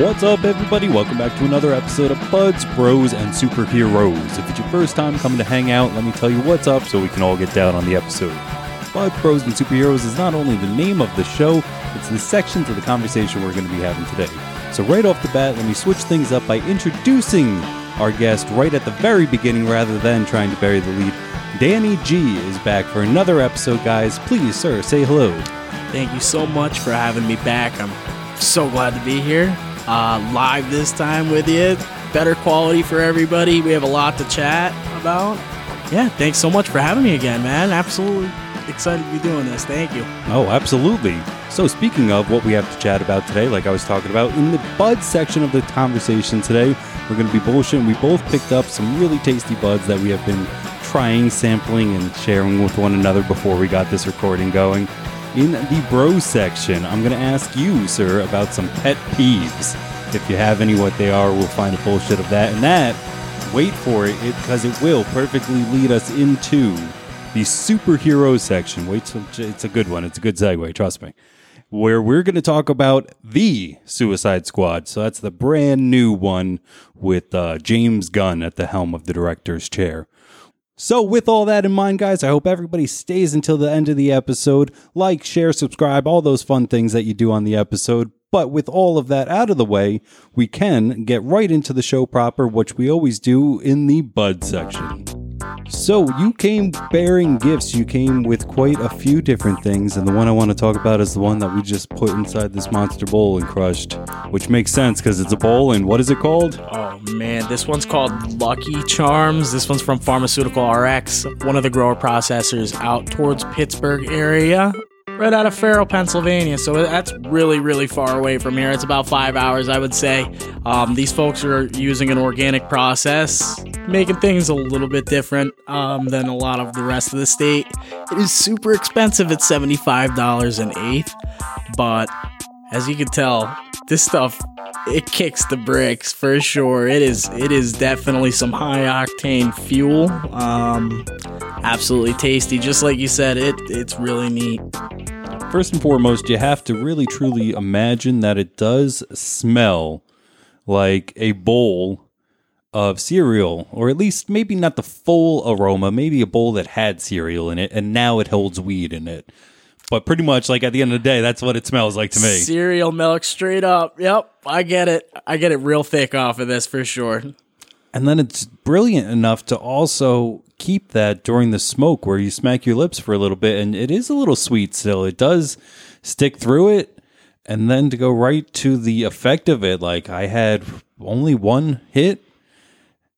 What's up, everybody? Welcome back to another episode of Buds, Bros, and Superheroes. If it's your first time coming to hang out, let me tell you what's up so we can all get down on the episode. Buds, Bros, and Superheroes is not only the name of the show, it's the sections of the conversation we're going to be having today. So, right off the bat, let me switch things up by introducing our guest right at the very beginning rather than trying to bury the lead. Danny G is back for another episode, guys. Please, sir, say hello. Thank you so much for having me back. I'm so glad to be here. Uh, live this time with you. Better quality for everybody. We have a lot to chat about. Yeah, thanks so much for having me again, man. Absolutely excited to be doing this. Thank you. Oh, absolutely. So, speaking of what we have to chat about today, like I was talking about in the bud section of the conversation today, we're going to be bullshitting. We both picked up some really tasty buds that we have been trying, sampling, and sharing with one another before we got this recording going. In the bro section, I'm going to ask you, sir, about some pet peeves. If you have any, what they are, we'll find a bullshit of that. And that, wait for it, because it will perfectly lead us into the superhero section. Wait, till, it's a good one. It's a good segue, trust me. Where we're going to talk about the Suicide Squad. So that's the brand new one with uh, James Gunn at the helm of the director's chair. So, with all that in mind, guys, I hope everybody stays until the end of the episode. Like, share, subscribe, all those fun things that you do on the episode. But with all of that out of the way, we can get right into the show proper, which we always do in the Bud section. So, you came bearing gifts. You came with quite a few different things, and the one I want to talk about is the one that we just put inside this monster bowl and crushed, which makes sense because it's a bowl, and what is it called? Oh man, this one's called Lucky Charms. This one's from Pharmaceutical RX, one of the grower processors out towards Pittsburgh area right out of Farrell, Pennsylvania. So that's really, really far away from here. It's about five hours, I would say. Um, these folks are using an organic process, making things a little bit different um, than a lot of the rest of the state. It is super expensive at $75 an eighth, but as you can tell, this stuff it kicks the bricks for sure. It is it is definitely some high octane fuel. Um, absolutely tasty, just like you said. It it's really neat. First and foremost, you have to really truly imagine that it does smell like a bowl of cereal, or at least maybe not the full aroma, maybe a bowl that had cereal in it, and now it holds weed in it. But pretty much, like at the end of the day, that's what it smells like to me. Cereal milk, straight up. Yep, I get it. I get it real thick off of this for sure. And then it's brilliant enough to also keep that during the smoke where you smack your lips for a little bit. And it is a little sweet still. It does stick through it. And then to go right to the effect of it, like I had only one hit.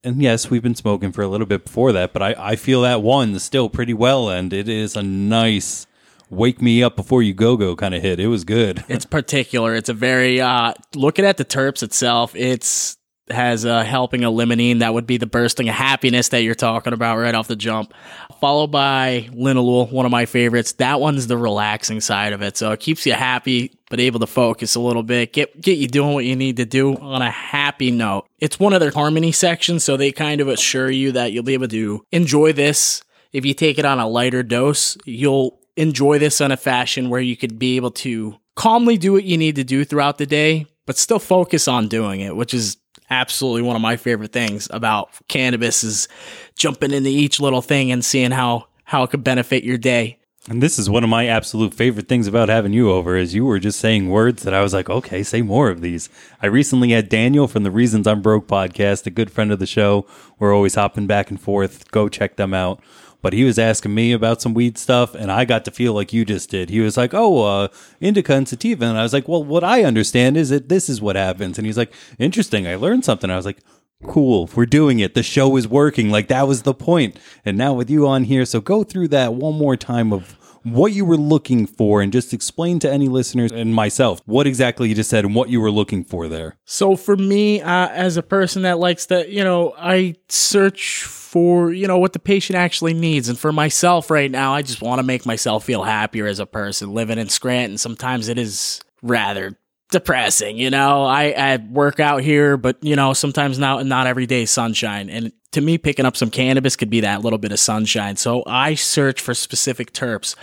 And yes, we've been smoking for a little bit before that, but I, I feel that one still pretty well. And it is a nice wake me up before you go go kind of hit. It was good. it's particular. It's a very uh looking at the terps itself, it's has a helping of limonene that would be the bursting of happiness that you're talking about right off the jump. Followed by linalool one of my favorites. That one's the relaxing side of it. So it keeps you happy but able to focus a little bit. Get get you doing what you need to do on a happy note. It's one of their harmony sections so they kind of assure you that you'll be able to enjoy this. If you take it on a lighter dose you'll enjoy this in a fashion where you could be able to calmly do what you need to do throughout the day, but still focus on doing it, which is absolutely one of my favorite things about cannabis is jumping into each little thing and seeing how how it could benefit your day. And this is one of my absolute favorite things about having you over is you were just saying words that I was like, okay, say more of these. I recently had Daniel from the Reasons I'm Broke podcast, a good friend of the show. We're always hopping back and forth. Go check them out but he was asking me about some weed stuff and I got to feel like you just did. He was like, "Oh, uh, indica and sativa." And I was like, "Well, what I understand is that this is what happens." And he's like, "Interesting. I learned something." I was like, "Cool. We're doing it. The show is working. Like that was the point." And now with you on here, so go through that one more time of what you were looking for and just explain to any listeners and myself what exactly you just said and what you were looking for there. So for me, uh, as a person that likes to, you know, I search for, you know, what the patient actually needs. And for myself right now, I just want to make myself feel happier as a person living in Scranton. Sometimes it is rather depressing, you know. I, I work out here, but you know, sometimes not not every day sunshine. And to me, picking up some cannabis could be that little bit of sunshine. So I search for specific terps.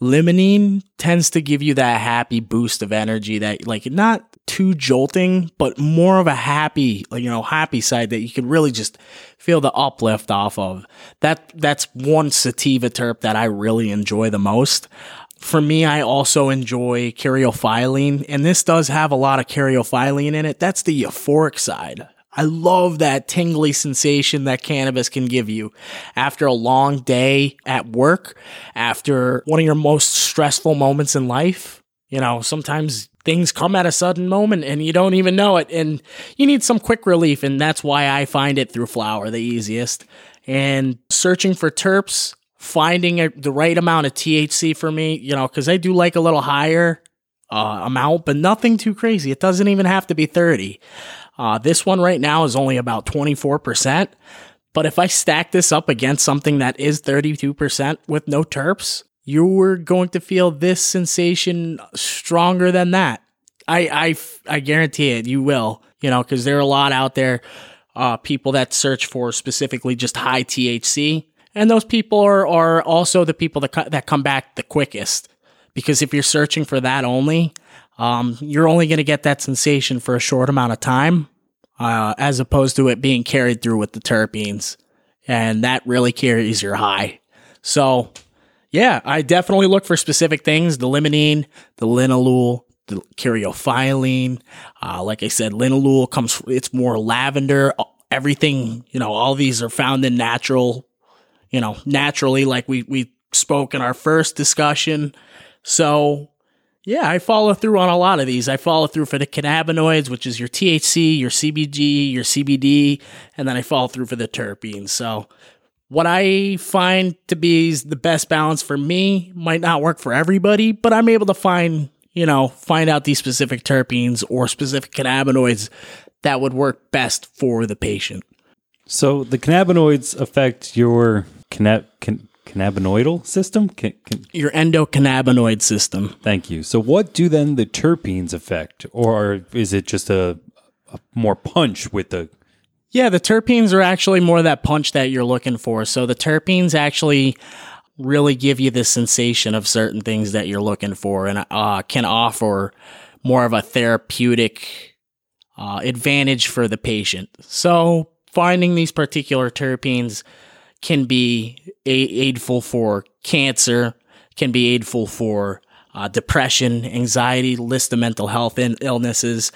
Limonene tends to give you that happy boost of energy that, like, not too jolting, but more of a happy, you know, happy side that you can really just feel the uplift off of. That that's one sativa terp that I really enjoy the most. For me, I also enjoy caryophyllene, and this does have a lot of caryophyllene in it. That's the euphoric side. I love that tingly sensation that cannabis can give you after a long day at work, after one of your most stressful moments in life. You know, sometimes things come at a sudden moment and you don't even know it and you need some quick relief and that's why I find it through flower the easiest. And searching for terps, finding a, the right amount of THC for me, you know, cuz I do like a little higher uh, amount, but nothing too crazy. It doesn't even have to be 30. Uh, this one right now is only about 24%. But if I stack this up against something that is 32% with no terps, you're going to feel this sensation stronger than that. I, I, I guarantee it. You will, you know, because there are a lot out there, uh, people that search for specifically just high THC. And those people are, are also the people that, co- that come back the quickest. Because if you're searching for that only, um, you're only going to get that sensation for a short amount of time, uh, as opposed to it being carried through with the terpenes. And that really carries your high. So, yeah, I definitely look for specific things the limonene, the linalool, the caryophyllene. Uh, like I said, linalool comes, it's more lavender. Everything, you know, all these are found in natural, you know, naturally, like we, we spoke in our first discussion. So, yeah, I follow through on a lot of these. I follow through for the cannabinoids, which is your THC, your CBG, your CBD, and then I follow through for the terpenes. So, what I find to be the best balance for me might not work for everybody, but I'm able to find, you know, find out these specific terpenes or specific cannabinoids that would work best for the patient. So the cannabinoids affect your canna- can- cannabinoidal system? Can, can, Your endocannabinoid system. thank you. So what do then the terpenes affect? Or is it just a, a more punch with the Yeah, the terpenes are actually more that punch that you're looking for. So the terpenes actually really give you the sensation of certain things that you're looking for and uh, can offer more of a therapeutic uh, advantage for the patient. So finding these particular terpenes can be aidful for cancer, can be aidful for uh, depression, anxiety, list of mental health in- illnesses,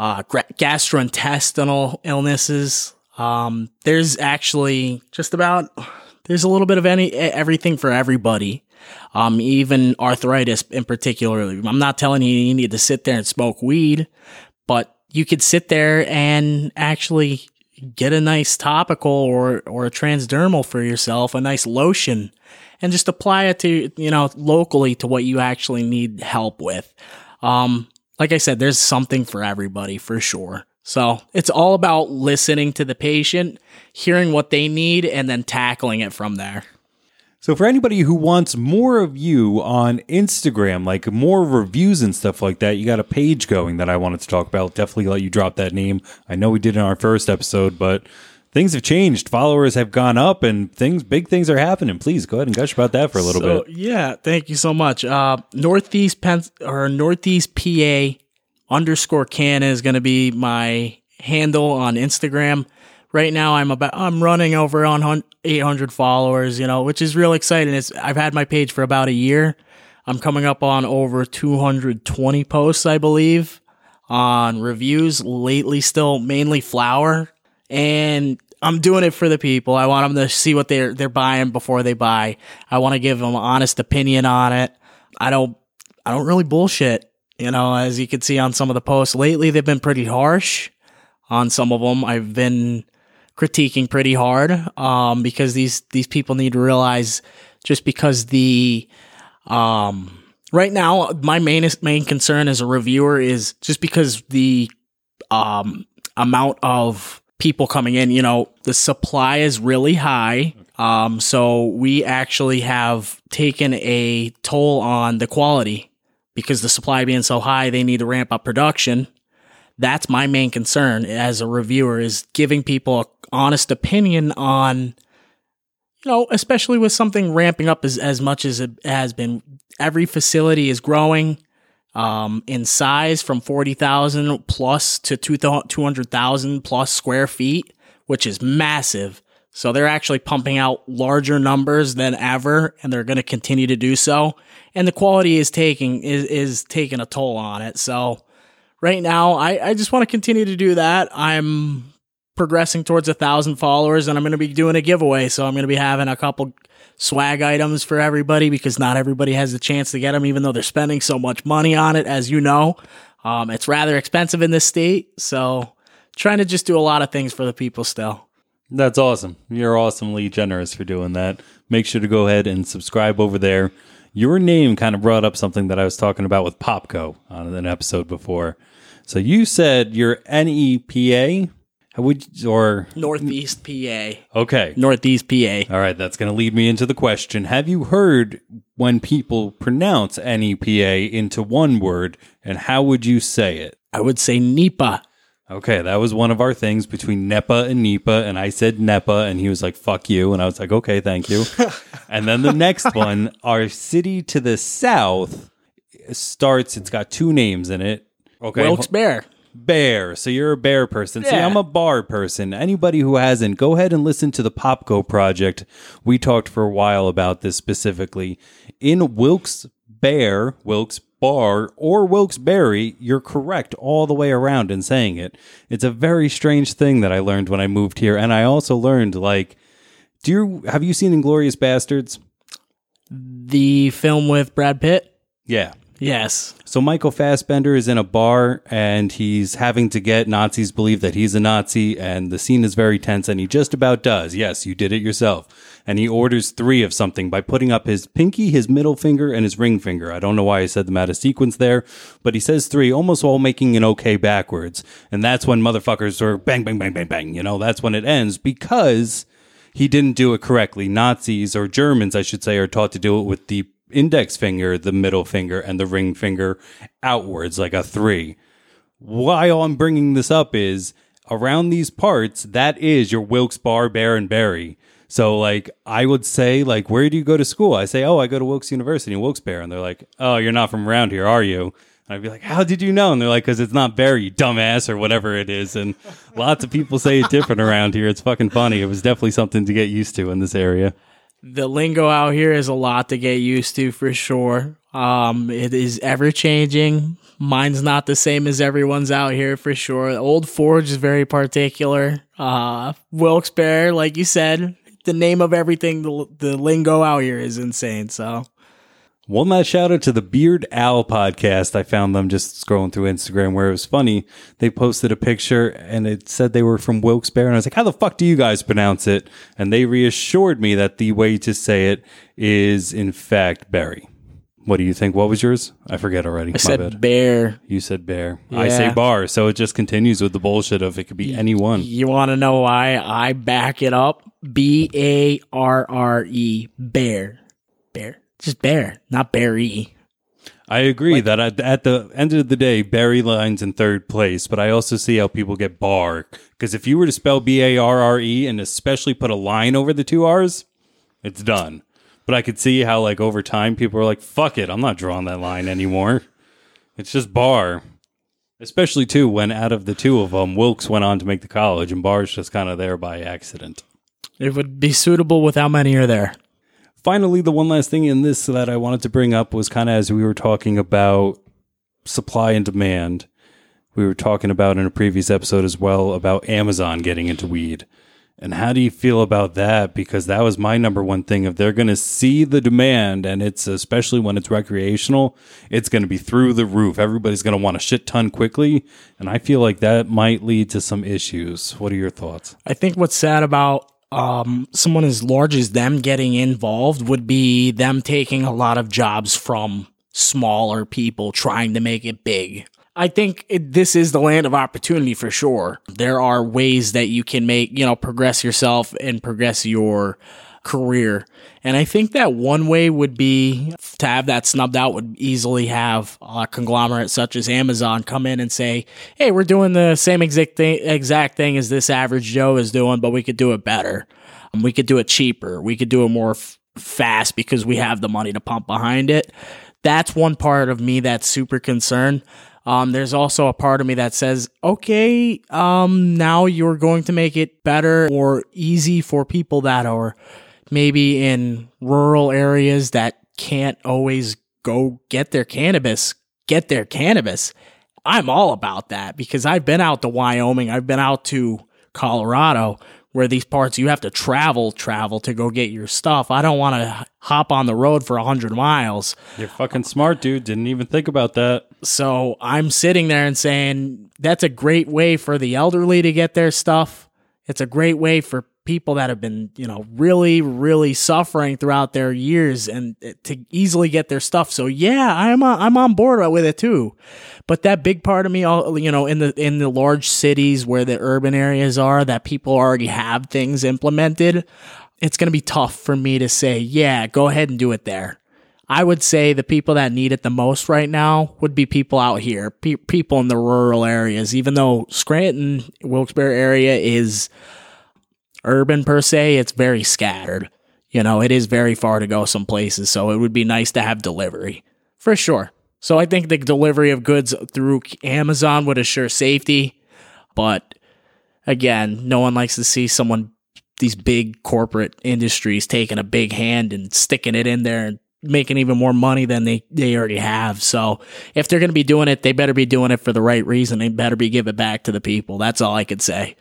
uh, gra- gastrointestinal illnesses. Um, there's actually just about there's a little bit of any everything for everybody. Um, even arthritis in particular. I'm not telling you you need to sit there and smoke weed, but you could sit there and actually get a nice topical or or a transdermal for yourself, a nice lotion, and just apply it to you know locally to what you actually need help with. Um, like I said, there's something for everybody for sure. So it's all about listening to the patient, hearing what they need, and then tackling it from there. So for anybody who wants more of you on Instagram, like more reviews and stuff like that, you got a page going that I wanted to talk about. Definitely let you drop that name. I know we did in our first episode, but things have changed. Followers have gone up and things big things are happening. Please go ahead and gush about that for a little So, bit. Yeah, thank you so much. Uh, Northeast Pen or Northeast PA underscore Canna is going to be my handle on Instagram. Right now, I'm about I'm running over on 800 followers, you know, which is real exciting. It's I've had my page for about a year. I'm coming up on over 220 posts, I believe, on reviews. Lately, still mainly flower, and I'm doing it for the people. I want them to see what they're they're buying before they buy. I want to give them an honest opinion on it. I don't I don't really bullshit. You know, as you can see on some of the posts lately, they've been pretty harsh on some of them. I've been critiquing pretty hard um, because these these people need to realize just because the um, right now my main main concern as a reviewer is just because the um, amount of people coming in, you know, the supply is really high. Um, so we actually have taken a toll on the quality because the supply being so high, they need to ramp up production. That's my main concern as a reviewer is giving people an honest opinion on, you know, especially with something ramping up as, as much as it has been. Every facility is growing. um, in size from 40,000 plus to 200,000 plus square feet, which is massive. So they're actually pumping out larger numbers than ever, and they're going to continue to do so. And the quality is taking is is taking a toll on it. So right now, I, I just want to continue to do that. I'm progressing towards a thousand followers, and I'm going to be doing a giveaway. So I'm going to be having a couple swag items for everybody because not everybody has the chance to get them, even though they're spending so much money on it, as you know. Um, it's rather expensive in this state, so trying to just do a lot of things for the people still. That's awesome. You're awesomely generous for doing that. Make sure to go ahead and subscribe over there. Your name kind of brought up something that I was talking about with Popco on an episode before. So you said you're NEPA, how would you, or Northeast PA. okay, Northeast PA. all right. That's going to lead me into the question: Have you heard when people pronounce NEPA into one word, and how would you say it? I would say NEPA. Okay, that was one of our things between NEPA and NEPA, and I said NEPA, and he was like, fuck you. And I was like, okay, thank you. and then the next one, our city to the south starts, it's got two names in it. Okay. Wilkes Bear. Bear. So you're a bear person. See, Yeah. I'm a bar person. Anybody who hasn't, go ahead and listen to the Popco project. We talked for a while about this specifically. In Wilkes Bear, Wilkes Bar, or Wilkes Barre, you're correct all the way around in saying it. It's a very strange thing that I learned when I moved here. And I also learned, like, do you have you seen Inglourious Basterds? The film with Brad Pitt. Yeah. Yes. So Michael Fassbender is in a bar and he's having to get Nazis believe that he's a Nazi and the scene is very tense and he just about does. Yes, you did it yourself. And he orders three of something by putting up his pinky, his middle finger, and his ring finger. I don't know why I said them out of sequence there, but he says three, almost all making an okay backwards. And that's when motherfuckers are bang, bang, bang, bang, bang. You know, that's when it ends because he didn't do it correctly. Nazis or Germans, I should say, are taught to do it with the index finger, the middle finger, and the ring finger outwards, like a three. Why I'm bringing this up is around these parts, that is your Wilkes Bar, Bear, and Berry. So, like, I would say, like, where do you go to school? I say, oh, I go to Wilkes University in Wilkes Barre. And they're like, oh, you're not from around here, are you? And I'd be like, how did you know? And they're like, because it's not Barry, you dumbass, or whatever it is. And lots of people say it different around here. It's fucking funny. It was definitely something to get used to in this area. The lingo out here is a lot to get used to for sure. Um, it is ever changing. Mine's not the same as everyone's out here for sure. Old Forge is very particular. Uh, Wilkes-Barre, like you said, the name of everything, the, the lingo out here is insane. So One last shout out to the Beard Owl podcast. I found them just scrolling through Instagram where it was funny. They posted a picture and it said they were from Wilkes-Barre. And I was like, how the fuck do you guys pronounce it? And they reassured me that the way to say it is, in fact, Barry. What do you think? What was yours? I forget already. I My said bad. bear. You said bear. I say bar. So it just continues with the bullshit of it could be any one. You want to know why I back it up? B A R R E, bear. Bear. Just bear, not berry. I agree that at, at the end of the day, Barry Line's in third place, but I also see how people get bar. Because if you were to spell B A R R E and especially put a line over the two R's, it's done. But I could see how, like, over time, people are like, fuck it, I'm not drawing that line anymore. It's just bar. Especially, too, when out of the two of them, Wilkes went on to make the college and Bar's just kind of there by accident. It would be suitable with how many are there. Finally, the one last thing in this that I wanted to bring up was kind of as we were talking about supply and demand. We were talking about in a previous episode as well about Amazon getting into weed. And how do you feel about that? Because that was my number one thing. If they're going to see the demand, and it's especially when it's recreational, it's going to be through the roof. Everybody's going to want a shit ton quickly. And I feel like that might lead to some issues. What are your thoughts? I think what's sad about um, someone as large as them getting involved would be them taking a lot of jobs from smaller people trying to make it big. I think it, this is the land of opportunity for sure. There are ways that you can make, you know, progress yourself and progress your career. And I think that one way would be to have that snubbed out would easily have a conglomerate such as Amazon come in and say, "Hey, we're doing the same exact thing, exact thing as this average Joe is doing, but we could do it better. Um, We could do it cheaper. We could do it more f- fast because we have the money to pump behind it." that's one part of me that's super concerned. Um, there's also a part of me that says, okay, um, now you're going to make it better or easy for people that are maybe in rural areas that can't always go get their cannabis, get their cannabis. I'm all about that because I've been out to Wyoming, I've been out to Colorado where these parts you have to travel travel to go get your stuff. I don't want to hop on the road for 100 miles. You're fucking smart, dude. Didn't even think about that. So, I'm sitting there and saying that's a great way for the elderly to get their stuff. It's a great way for people that have been, you know, really, really suffering throughout their years and to easily get their stuff. So yeah, I'm on, I'm on board with it too. But that big part of me, all you know, in the in the large cities where the urban areas are, that people already have things implemented, it's going to be tough for me to say, yeah, go ahead and do it there. I would say the people that need it the most right now would be people out here, pe- people in the rural areas. Even though Scranton, Wilkes-Barre area is urban per se, it's very scattered. You know, it is very far to go some places, so it would be nice to have delivery for sure. So I think the delivery of goods through Amazon would assure safety, but again, no one likes to see someone these big corporate industries taking a big hand and sticking it in there and making even more money than they, they already have. So if they're going to be doing it, they better be doing it for the right reason. They better be giving back to the people. That's all I could say.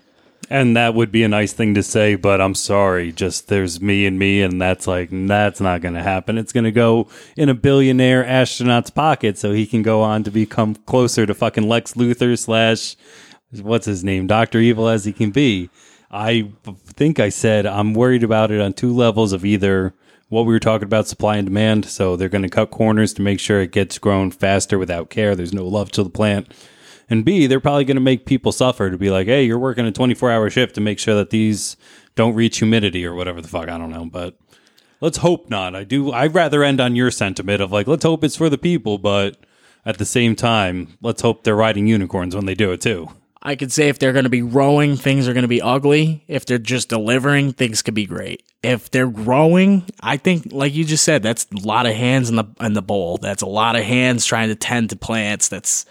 And that would be a nice thing to say, but I'm sorry. Just there's me and me, and that's like, that's not going to happen. It's going to go in a billionaire astronaut's pocket so he can go on to become closer to fucking Lex Luthor slash, what's his name, Dr. Evil as he can be. I think I said I'm worried about it on two levels of either what we were talking about supply and demand. So they're going to cut corners to make sure it gets grown faster without care. There's no love to the plant and B, they're probably going to make people suffer to be like, hey, you're working a 24 hour shift to make sure that these don't reach humidity or whatever the fuck. I don't know. But let's hope not. I do. I'd rather end on your sentiment of like, let's hope it's for the people, but at the same time, let's hope they're riding unicorns when they do it too. I could say if they're going to be growing, things are going to be ugly. If they're just delivering, things could be great. If they're growing, I think, like you just said, that's a lot of hands in the in the bowl. That's a lot of hands trying to tend to plants. That's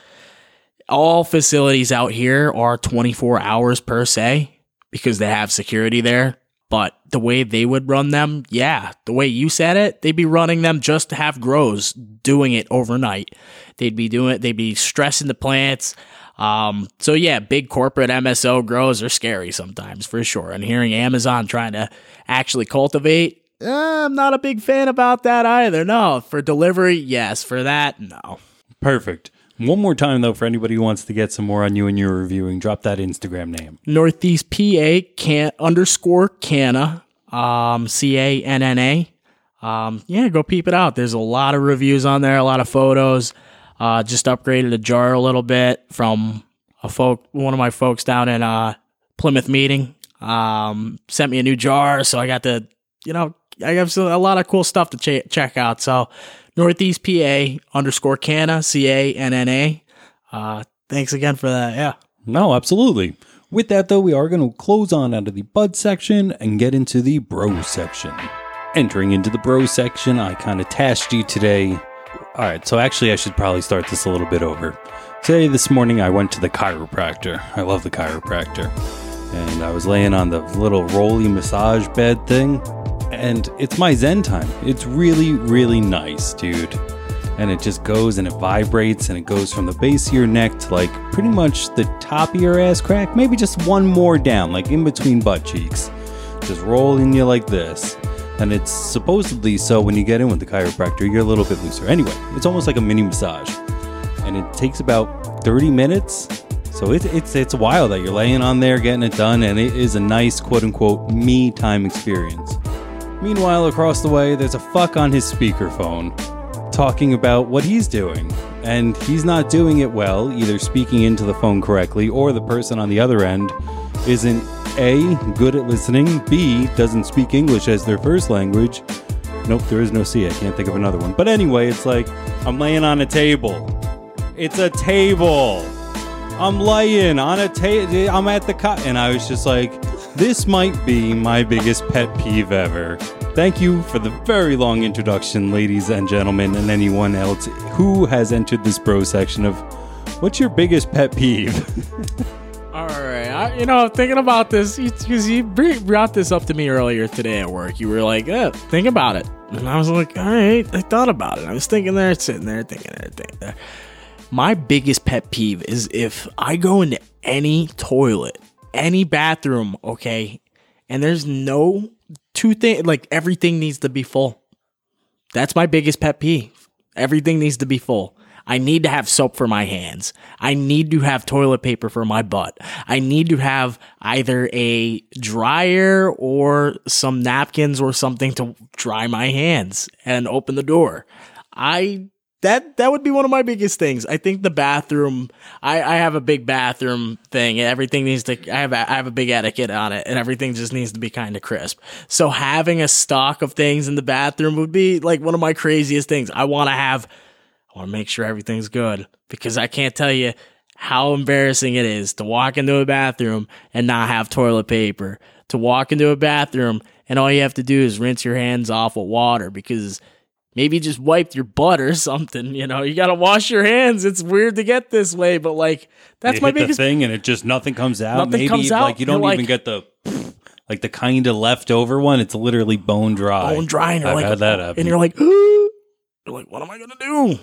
all facilities out here are 24 hours per se because they have security there. But the way they would run them, yeah, the way you said it, they'd be running them just to have grows doing it overnight. They'd be doing it, they'd be stressing the plants. Um, so yeah, big corporate MSO grows are scary sometimes for sure. And hearing Amazon trying to actually cultivate, eh, I'm not a big fan about that either. No, for delivery, yes. For that, no. Perfect. One more time though, for anybody who wants to get some more on you and your reviewing, drop that Instagram name. Northeast PA can underscore Canna, um, C A N N A. Um, yeah, go peep it out. There's a lot of reviews on there, a lot of photos. Uh, just upgraded a jar a little bit from a folk, one of my folks down in uh, Plymouth meeting. Um, sent me a new jar, so I got to, you know, I have a lot of cool stuff to ch- check out. So Northeast PA underscore Canna, C A N N A. Uh, thanks again for that. Yeah. No, absolutely. With that, though, we are going to close on out of the bud section and get into the bro section. Entering into the bro section, I kind of tasked you today. All right, so actually, I should probably start this a little bit over. Today, this morning, I went to the chiropractor. I love the chiropractor. And I was laying on the little rolly massage bed thing, and it's my Zen time. It's really, really nice, dude. And it just goes and it vibrates and it goes from the base of your neck to like pretty much the top of your ass crack, maybe just one more down, like in between butt cheeks. Just rolling you like this. And it's supposedly so when you get in with the chiropractor, you're a little bit looser. Anyway, it's almost like a mini massage. And it takes about 30 minutes. So it, it's it's a while that you're laying on there getting it done, and it is a nice quote unquote me time experience. Meanwhile, across the way, there's a fuck on his speakerphone talking about what he's doing. And he's not doing it well, either speaking into the phone correctly or the person on the other end isn't A, good at listening, B, doesn't speak English as their first language. Nope, there is no C. I can't think of another one. But anyway, it's like I'm laying on a table. It's a table. I'm laying on a table. I'm at the cot, and I was just like, this might be my biggest pet peeve ever. Thank you for the very long introduction, ladies and gentlemen, and anyone else who has entered this bro section of what's your biggest pet peeve? All right, I, you know, thinking about this because you br- brought this up to me earlier today at work. You were like, eh, "Think about it," and I was like, "All right." I thought about it. I was thinking there, sitting there, thinking there, thinking there. My biggest pet peeve is if I go into any toilet, any bathroom, okay, and there's no two things like everything needs to be full. That's my biggest pet peeve. Everything needs to be full. I need to have soap for my hands. I need to have toilet paper for my butt. I need to have either a dryer or some napkins or something to dry my hands and open the door. I that that would be one of my biggest things. I think the bathroom. I, I have a big bathroom thing. Everything needs to. I have a, I have a big etiquette on it, and everything just needs to be kind of crisp. So having a stock of things in the bathroom would be like one of my craziest things. I want to have. I want to make sure everything's good because I can't tell you how embarrassing it is to walk into a bathroom and not have toilet paper. To walk into a bathroom and all you have to do is rinse your hands off with water because maybe just wiped your butt or something. You know, you got to wash your hands. It's weird to get this way, but like that's you my biggest thing, and it just nothing comes out. Nothing Maybe comes out. like you don't even like- get the like the kind of leftover one. It's literally bone dry. bone dry, and you're I've like, had that oh, happen. and you're like, you're like, what am I gonna do?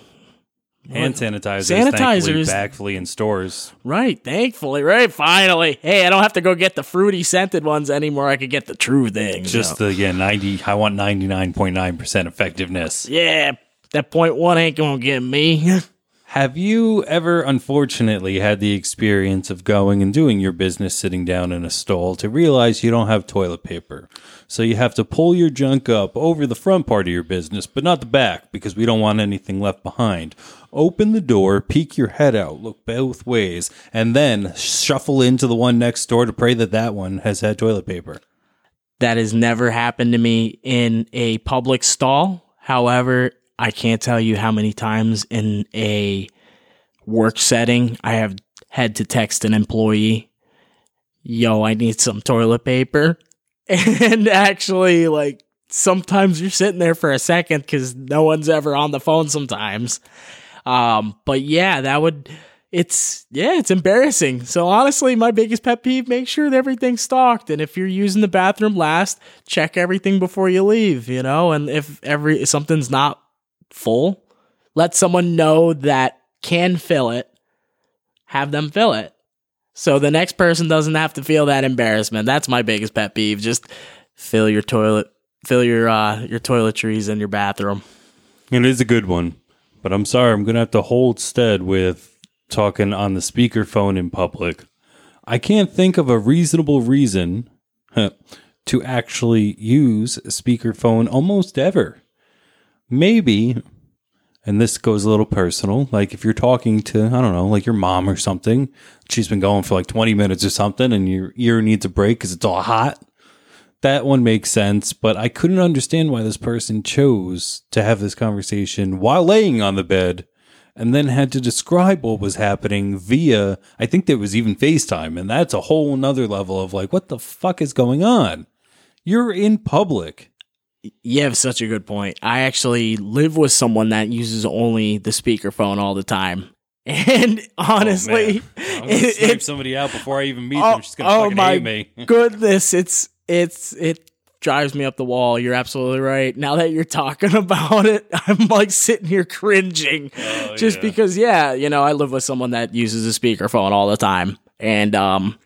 Hand sanitizers, Sanitizers. thankfully, backfully in stores. Right, thankfully, right, finally. Hey, I don't have to go get the fruity scented ones anymore. I could get the true thing. Just so. the yeah ninety. I want ninety nine point nine percent effectiveness. yeah, that point one ain't gonna get me. Have you ever, unfortunately, had the experience of going and doing your business sitting down in a stall to realize you don't have toilet paper? So you have to pull your junk up over the front part of your business, but not the back because we don't want anything left behind. Open the door, peek your head out, look both ways, and then shuffle into the one next door to pray that that one has had toilet paper. that has never happened to me in a public stall. However, I can't tell you how many times in a work setting I have had to text an employee, yo, I need some toilet paper. And actually, like, sometimes you're sitting there for a second because no one's ever on the phone sometimes. Um, but yeah, that would it's yeah, it's embarrassing. So honestly, my biggest pet peeve: make sure that everything's stocked, and if you're using the bathroom last, check everything before you leave. You know, and if every if something's not full, let someone know that can fill it. Have them fill it, so the next person doesn't have to feel that embarrassment. That's my biggest pet peeve. Just fill your toilet, fill your uh, your toiletries in your bathroom. It is a good one, but I'm sorry, I'm going to have to hold stead with talking on the speakerphone in public. I can't think of a reasonable reason to actually use a speakerphone almost ever. Maybe, and this goes a little personal, like if you're talking to, I don't know, like your mom or something, she's been going for like 20 minutes or something, and your ear needs a break because it's all hot that one makes sense, but I couldn't understand why this person chose to have this conversation while laying on the bed and then had to describe what was happening via, I think there was even FaceTime. And that's a whole nother level of like, what the fuck is going on? You're in public. You have such a good point. I actually live with someone that uses only the speakerphone all the time. And honestly, Oh, I'm gonna it- snipe somebody out before I even meet Oh, them. She's gonna oh fucking my hate me. goodness, it's it's it drives me up the wall. You're absolutely right. Now that you're talking about it, I'm like sitting here cringing Oh, just yeah. because yeah, you know, I live with someone that uses a speakerphone all the time and um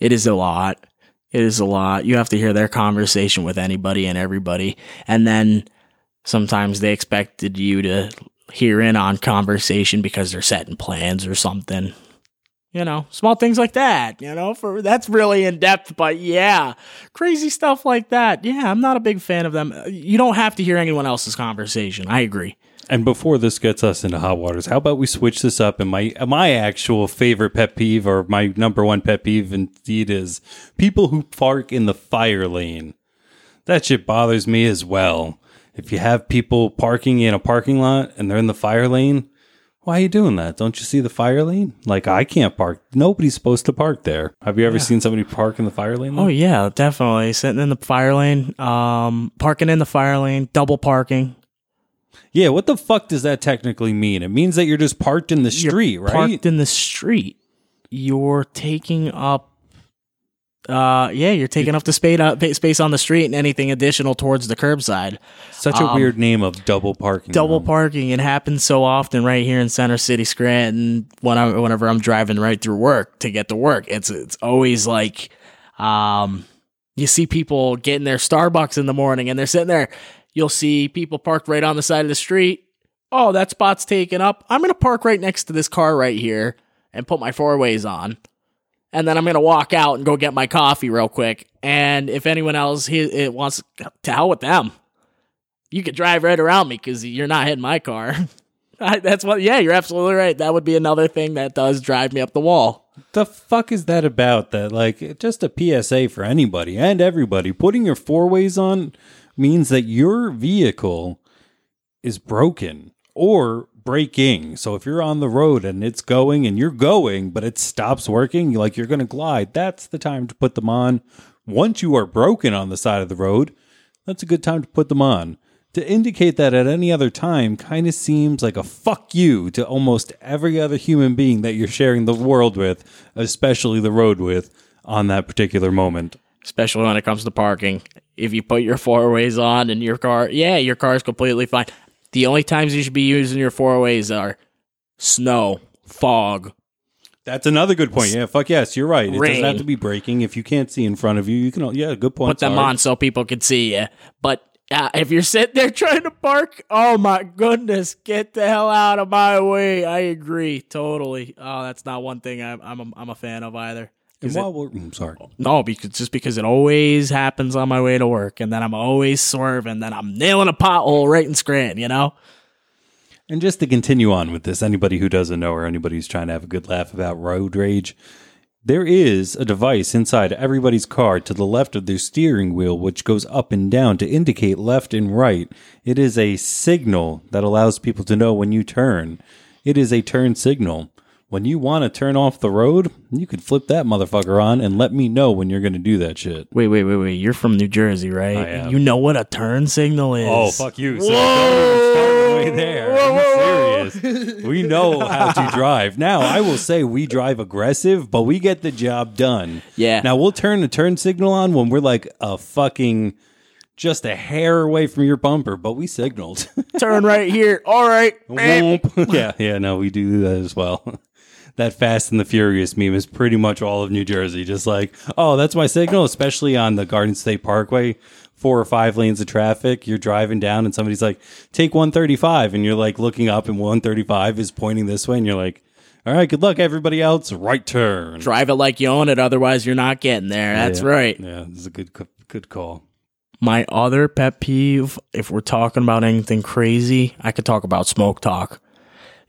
it is a lot. It is a lot. You have to hear their conversation with anybody and everybody and then sometimes they expected you to hear in on conversation because they're setting plans or something you know, small things like that, you know, for that's really in depth, but yeah, crazy stuff like that. Yeah, I'm not a big fan of them. Uh, you don't have to hear anyone else's conversation. I agree. And before this gets us into hot waters, how about we switch this up? And my my actual favorite pet peeve, or my number one pet peeve, indeed, is people who park in the fire lane. That shit bothers me as well. If you have people parking in a parking lot and they're in the fire lane, Why are you doing that? Don't you see the fire lane? Like I can't park. Nobody's supposed to park there. Have you ever seen somebody park in the fire lane? Oh yeah, definitely sitting in the fire lane, um, parking in the fire lane, double parking. yeah. What the fuck does that technically mean? It means that you're just parked in the You're street, right? Parked in the street. You're taking up. Uh, yeah, you're taking up the space uh, space on the street and anything additional towards the curbside. Such a weird name of double parking. Um, Double parking. It happens so often right here in Center City, Scranton. When I, whenever I'm driving right through work to get to work, it's it's always like, um, you see people getting their Starbucks in the morning and they're sitting there. You'll see people parked right on the side of the street. Oh, that spot's taken up. I'm gonna park right next to this car right here and put my four ways on. And then I'm gonna walk out and go get my coffee real quick. And if anyone else he, wants to hell with them, you could drive right around me because you're not hitting my car. I, that's what. Yeah, you're absolutely right. That would be another thing that does drive me up the wall. The fuck is that about? That like just a PSA for anybody and everybody. Putting your four ways on means that your vehicle is broken or breaking. So if you're on the road and it's going and you're going, but it stops working, like you're going to glide, that's the time to put them on. Once you are broken on the side of the road, that's a good time to put them on. To indicate that at any other time kind of seems like a fuck you to almost every other human being that you're sharing the world with, especially the road with, on that particular moment. Especially when it comes to parking. If you put your four ways on and your car, yeah, your car is completely fine. The only times you should be using your four ways are snow, fog. That's another good point. Yeah, fuck yes, you're right. It doesn't have to be breaking. If you can't see in front of you, you can. Yeah, good point. Put them on so people can see you. But uh, if you're sitting there trying to park, oh my goodness, get the hell out of my way. I agree totally. Oh, that's not one thing I'm I'm a, I'm a fan of either. And 'Cause it- while we're, mm, sorry. No, because just because it always happens on my way to work, and then I'm always swerving, then I'm nailing a pothole right in Scranton, you know. And just to continue on with this, anybody who doesn't know or anybody who's trying to have a good laugh about road rage, there is a device inside everybody's car to the left of their steering wheel which goes up and down to indicate left and right. It is a signal that allows people to know when you turn. It is a turn signal. When you want to turn off the road, you could flip that motherfucker on and let me know when you're going to do that shit. Wait, wait, wait, wait. You're from New Jersey, right? I am. You know what a turn signal is? Oh, fuck you. So don't even start the way there. I'm serious. We know how to drive. Now, I will say we drive aggressive, but we get the job done. Yeah. Now, we'll turn the turn signal on when we're like a fucking just a hair away from your bumper, but we signaled. Turn right here. All right. Yeah, yeah, no, we do that as well. That Fast and the Furious meme is pretty much all of New Jersey. Just like, oh, that's my signal, especially on the Garden State Parkway, four or five lanes of traffic. You're driving down and somebody's like, take 135. And you're like looking up and 135 is pointing this way. And you're like, all right, good luck, everybody else. Right turn. Drive it like you own it, otherwise you're not getting there. That's Yeah. right. Yeah, this is a good, good call. My other pet peeve, if we're talking about anything crazy, I could talk about smoke talk.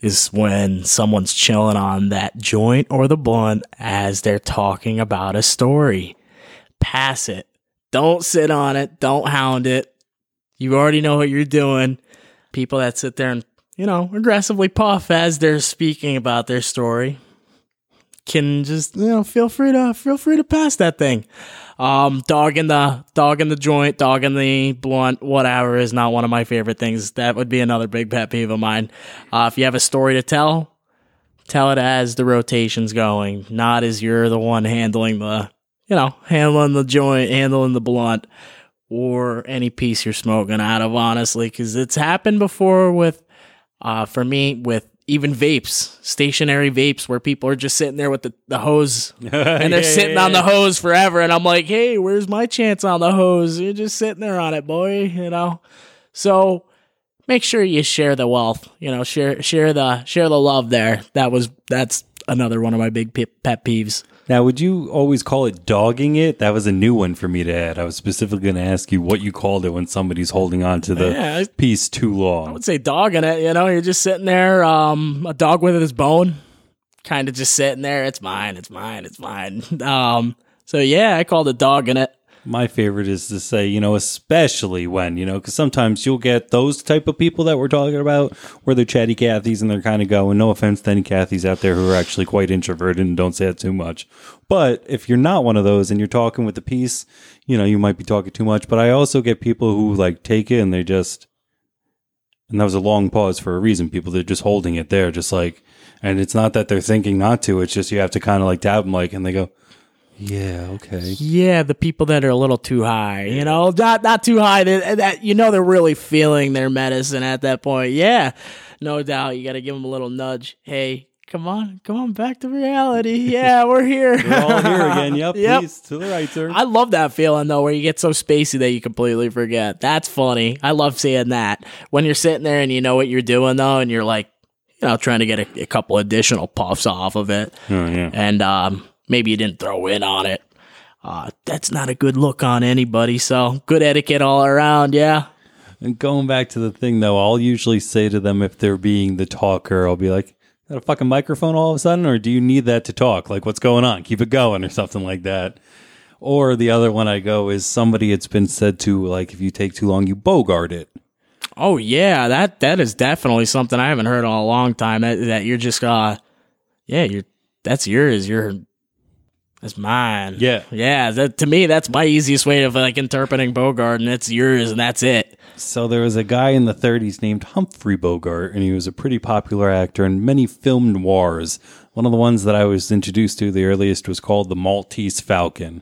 Is when someone's chilling on that joint or the blunt as they're talking about a story. Pass it. Don't sit on it. Don't hound it. You already know what you're doing. People that sit there and, you know, aggressively puff as they're speaking about their story can just, you know, feel free to feel free to pass that thing. Um, dog in the dog in the joint, dog in the blunt, whatever is not one of my favorite things. That would be another big pet peeve of mine. Uh, if you have a story to tell, tell it as the rotation's going, not as you're the one handling the, you know, handling the joint, handling the blunt, or any piece you're smoking out of. Honestly, because it's happened before with, uh, for me with. Even vapes, stationary vapes, where people are just sitting there with the, the hose and they're sitting on the hose forever. And I'm like, hey, where's my chance on the hose? You're just sitting there on it, boy. You know. So make sure you share the wealth. You know, share share the share the love there. That was that's another one of my big pet peeves. Now, would you always call it dogging it? That was a new one for me to add. I was specifically going to ask you what you called it when somebody's holding on to the Yeah, I- piece too long. I would say dogging it. You know, you're just sitting there, um, a dog with his bone, kind of just sitting there. It's mine. It's mine. It's mine. Um, so yeah, I called it dogging it. My favorite is to say, you know, especially when, you know, because sometimes you'll get those type of people that we're talking about where they're chatty Cathys and they're kind of going, no offense to any Cathys out there who are actually quite introverted and don't say it too much. But if you're not one of those and you're talking with the piece, you know, you might be talking too much. But I also get people who like take it and they just, and that was a long pause for a reason. People, they're just holding it there, just like, and it's not that they're thinking not to, it's just you have to kind of like tap them like, and they go, yeah, okay. Yeah, the people that are a little too high, you know, not not too high. That, that you know they're really feeling their medicine at that point. Yeah, no doubt. You got to give them a little nudge. Hey, come on, come on, back to reality. Yeah, we're here. We're all here again. Yep, Yep. please, to the right, sir. I love that feeling though, where you get so spacey that you completely forget. That's funny. I love seeing that when you're sitting there and you know what you're doing though, and you're like, you know, trying to get a, a couple additional puffs off of it, oh, yeah. and um, maybe you didn't throw in on it. Uh, that's not a good look on anybody. So good etiquette all around. Yeah. And going back to the thing though, I'll usually say to them if they're being the talker, I'll be like, "Got a fucking microphone all of a sudden, or do you need that to talk? Like, what's going on? Keep it going, or something like that." Or the other one I go is somebody it's been said to like, if you take too long, you bogart it. Oh yeah, that that is definitely something I haven't heard in a long time. That that you're just uh, yeah, you're that's yours. You're that's mine. Yeah. yeah. That to me, that's my easiest way of like interpreting Bogart, and it's yours, and that's it. So there was a guy in the 30s named Humphrey Bogart, and he was a pretty popular actor in many film noirs. One of the ones that I was introduced to, the earliest, was called The Maltese Falcon.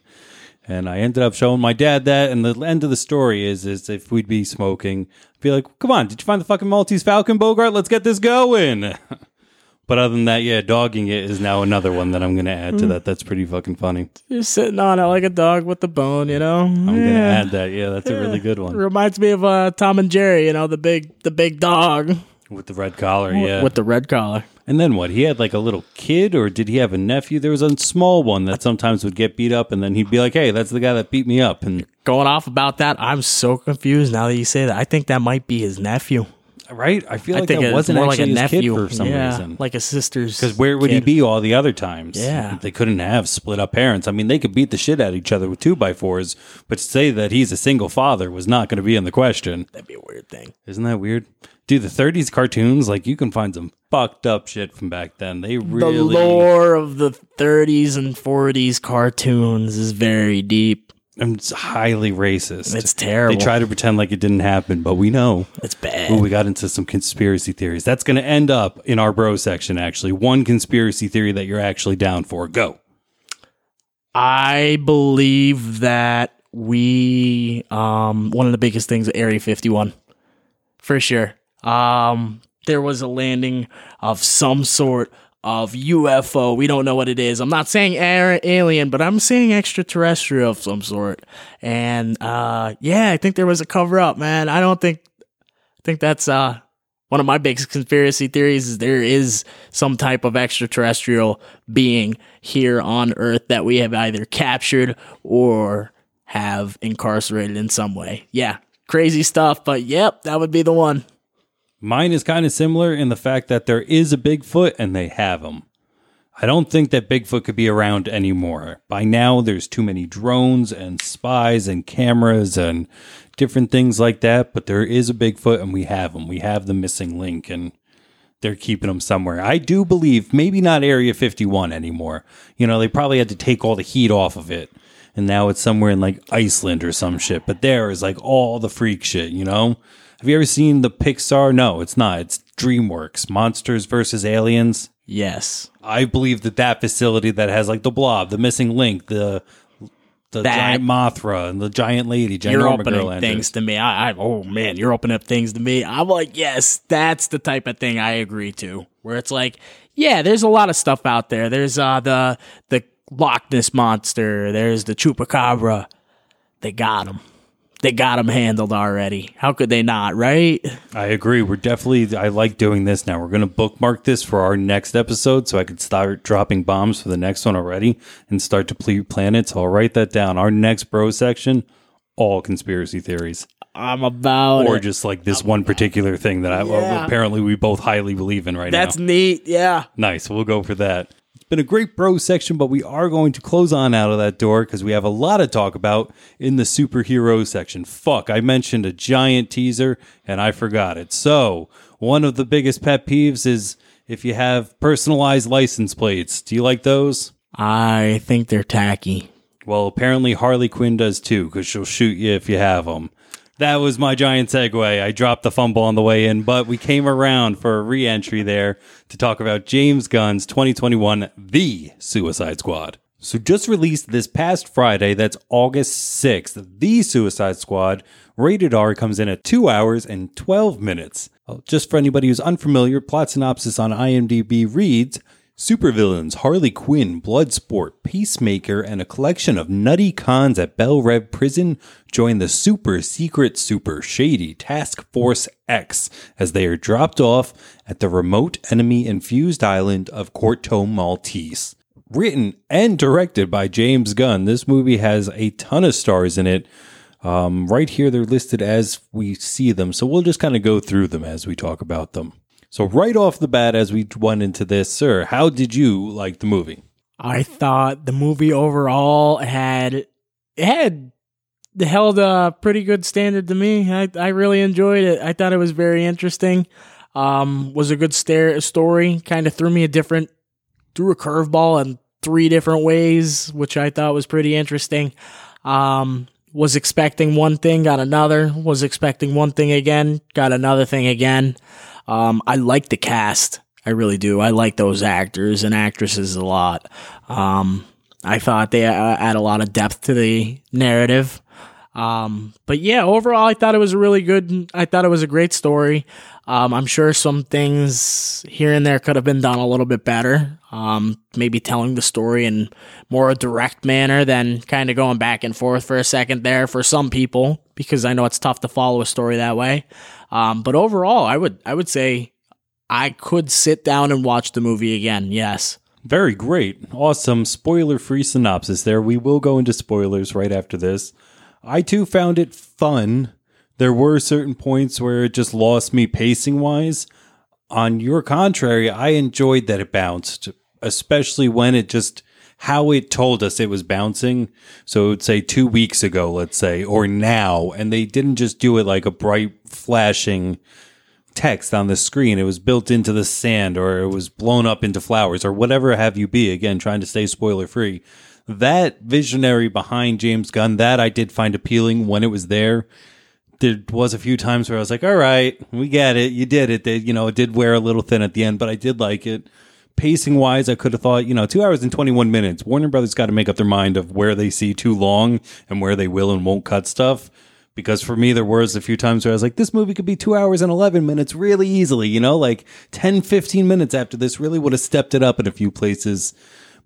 And I ended up showing my dad that, and the end of the story is, is if we'd be smoking, I'd be like, "Come on, did you find the fucking Maltese Falcon, Bogart? Let's get this going." but other than that, yeah, dogging it is now another one that I'm going to add to that. That's pretty fucking funny. You're sitting on it like a dog with the bone, you know. I'm going to add that. Yeah, that's a really good one Reminds me of uh, Tom and Jerry, you know, the big the big dog with the red collar. Yeah, with the red collar. And then what? He had like a little kid, or did he have a nephew? There was a small one that sometimes would get beat up, and then he'd be like, "Hey, that's the guy that beat me up." And Going off about that, I'm so confused now that you say that. I think that might be his nephew. Right, I feel I like think that it's wasn't more like actually a his nephew kid for some yeah, reason. like a sister's. Because where would he kid. be all the other times? Yeah. they couldn't have split up parents. I mean, they could beat the shit out of each other with two by fours, but to say that he's a single father was not going to be in the question. That'd be a weird thing. Isn't that weird? Dude, the 30s cartoons, like you can find some fucked up shit from back then. They really The lore of the 30s and 40s cartoons is very deep. It's highly racist. It's terrible. They try to pretend like it didn't happen, but we know. It's bad. Ooh, we got into some conspiracy theories. That's going to end up in our bro section, actually. One conspiracy theory that you're actually down for. Go. I believe that we um one of the biggest things Area 51 for sure. Um there was a landing of some sort of UFO. We don't know what it is. I'm not saying alien, but I'm saying extraterrestrial of some sort. And uh yeah, I think there was a cover up, man. I don't think I think that's uh one of my biggest conspiracy theories is there is some type of extraterrestrial being here on Earth that we have either captured or have incarcerated in some way. Yeah, crazy stuff, but yep, that would be the one. Mine is kind of similar in the fact that there is a Bigfoot and they have him. I don't think that Bigfoot could be around anymore. By now, there's too many drones and spies and cameras and different things like that. But there is a Bigfoot and we have him. We have the missing link and they're keeping him somewhere. I do believe maybe not Area 51 anymore. You know, they probably had to take all the heat off of it. And now it's somewhere in like Iceland or some shit. But there is like all the freak shit, you know? Have you ever seen the Pixar? No, it's not. It's DreamWorks, Monsters versus Aliens. Yes. I believe that that facility that has like the blob, the missing link, the the That- giant Mothra and the giant lady, You're ginorma opening things to me. I, I oh man, you're opening up things to me. I'm like, yes, that's the type of thing I agree to. Where it's like, yeah, there's a lot of stuff out there. There's uh the the Loch Ness monster. There's the chupacabra. They got him. They got them handled already. How could they not? Right? I agree. We're definitely. I like doing this now. We're going to bookmark this for our next episode, so I could start dropping bombs for the next one already and start to ple- plan it. So I'll write that down. Our next bro section, all conspiracy theories, I'm about or it. just like this one particular thing that I well, apparently we both highly believe in right That's now. That's neat. Yeah. Nice. We'll go for that. Been a great bro section, but we are going to close on out of that door because we have a lot to talk about in the superhero section. Fuck, I mentioned a giant teaser and I forgot it. So, one of the biggest pet peeves is if you have personalized license plates. Do you like those? I think they're tacky. Well, apparently Harley Quinn does too because she'll shoot you if you have them. That was my giant segue. I dropped the fumble on the way in, but we came around for a re entry there to talk about James Gunn's 2021 The Suicide Squad. So, just released this past Friday, that's August 6th, The Suicide Squad, rated R, comes in at 2 hours and 12 minutes. Just for anybody who's unfamiliar, plot synopsis on IMDb reads Supervillains Harley Quinn, Bloodsport, Peacemaker, and a collection of nutty cons at Belle Reve Prison join the super secret, super shady Task Force X as they are dropped off at the remote enemy infused island of Corto Maltese. Written and directed by James Gunn, this movie has a ton of stars in it. Um, right here, they're listed as we see them, so we'll just kind of go through them as we talk about them. So right off the bat, as we went into this, sir, how did you like the movie? I thought the movie overall had had held a pretty good standard to me. I I really enjoyed it. I thought it was very interesting. Um, was a good stare story. Kind of threw me a different, threw a curveball in three different ways, which I thought was pretty interesting. Um, was expecting one thing, got another. Was expecting one thing again, got another thing again. Um, I like the cast. I really do. I like those actors and actresses a lot. Um, I thought they uh, add a lot of depth to the narrative. Um, but yeah, overall, I thought it was a really good. I thought it was a great story. Um, I'm sure some things here and there could have been done a little bit better. Um, maybe telling the story in more a direct manner than kind of going back and forth for a second there for some people, because I know it's tough to follow a story that way. Um, but overall, I would I would say I could sit down and watch the movie again. Yes. Very great. Awesome. Spoiler free synopsis there. We will go into spoilers right after this. I too found it fun. There were certain points where it just lost me pacing wise. On your contrary, I enjoyed that it bounced, especially when it just how it told us it was bouncing. So it would say two weeks ago, let's say, or now. And they didn't just do it like a bright flashing text on the screen. It was built into the sand or it was blown up into flowers or whatever have you be. Again, trying to stay spoiler free. That visionary behind James Gunn, that I did find appealing when it was there. There was a few times where I was like, all right, we get it. You did it. They, you know, it did wear a little thin at the end, but I did like it pacing wise, I could have thought, you know, two hours and 21 minutes. Warner Brothers got to make up their mind of where they see too long and where they will and won't cut stuff. Because for me, there was a few times where I was like, this movie could be two hours and 11 minutes really easily, you know, like 10, 15 minutes after this really would have stepped it up in a few places.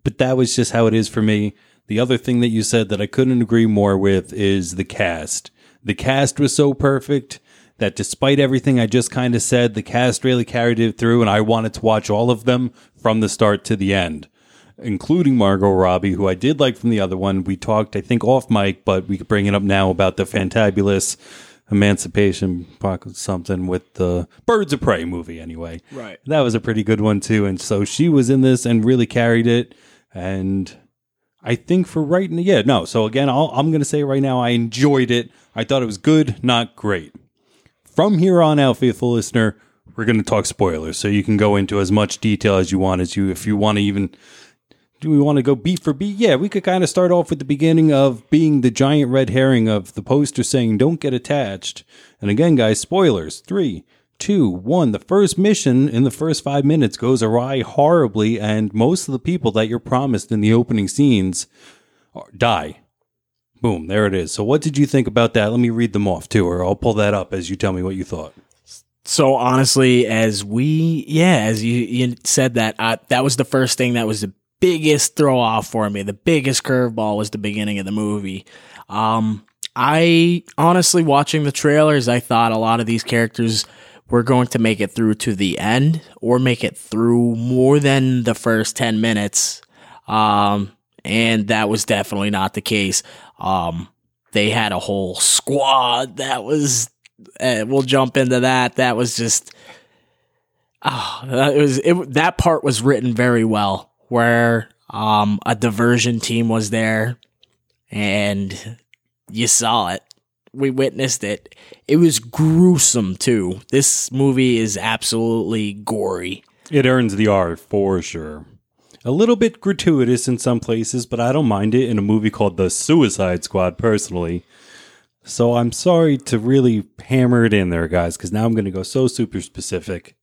But that was just how it is for me. The other thing that you said that I couldn't agree more with is the cast. The cast was so perfect that despite everything I just kind of said, the cast really carried it through, and I wanted to watch all of them from the start to the end, including Margot Robbie, who I did like from the other one. We talked, I think, off mic, but we could bring it up now about the fantabulous Emancipation something with the Birds of Prey movie, anyway. Right. That was a pretty good one, too. And so she was in this and really carried it. And I think for right now, yeah, no. So again, i am going to say right now, I enjoyed it. I thought it was good, not great from here on out, faithful listener, we're going to talk spoilers. So you can go into as much detail as you want, as you, if you want to even, do we want to go beat for beat? Yeah, we could kind of start off with the beginning of being the giant red herring of the poster saying, don't get attached. And again, guys, spoilers. Three, two, one. The first mission in the first five minutes goes awry horribly, and most of the people that you're promised in the opening scenes die. Boom, there it is. So, what did you think about that? Let me read them off too, or I'll pull that up as you tell me what you thought. So honestly, as we, yeah, as you, you said that, that was the first thing that was the biggest throw off for me. The biggest curveball was the beginning of the movie. Um, I honestly, watching the trailers, I thought a lot of these characters were going to make it through to the end or make it through more than the first 10 minutes. Um, and that was definitely not the case. Um, they had a whole squad that was. Uh, we'll jump into that. That was just. Oh, that was it. That part was written very well. where um, a diversion team was there and you saw it. We witnessed it. It was gruesome too. This movie is absolutely gory. It earns the R for sure. A little bit gratuitous in some places, but I don't mind it in a movie called The Suicide Squad personally. So I'm sorry to really hammer it in there, guys, because now I'm going to go so super specific.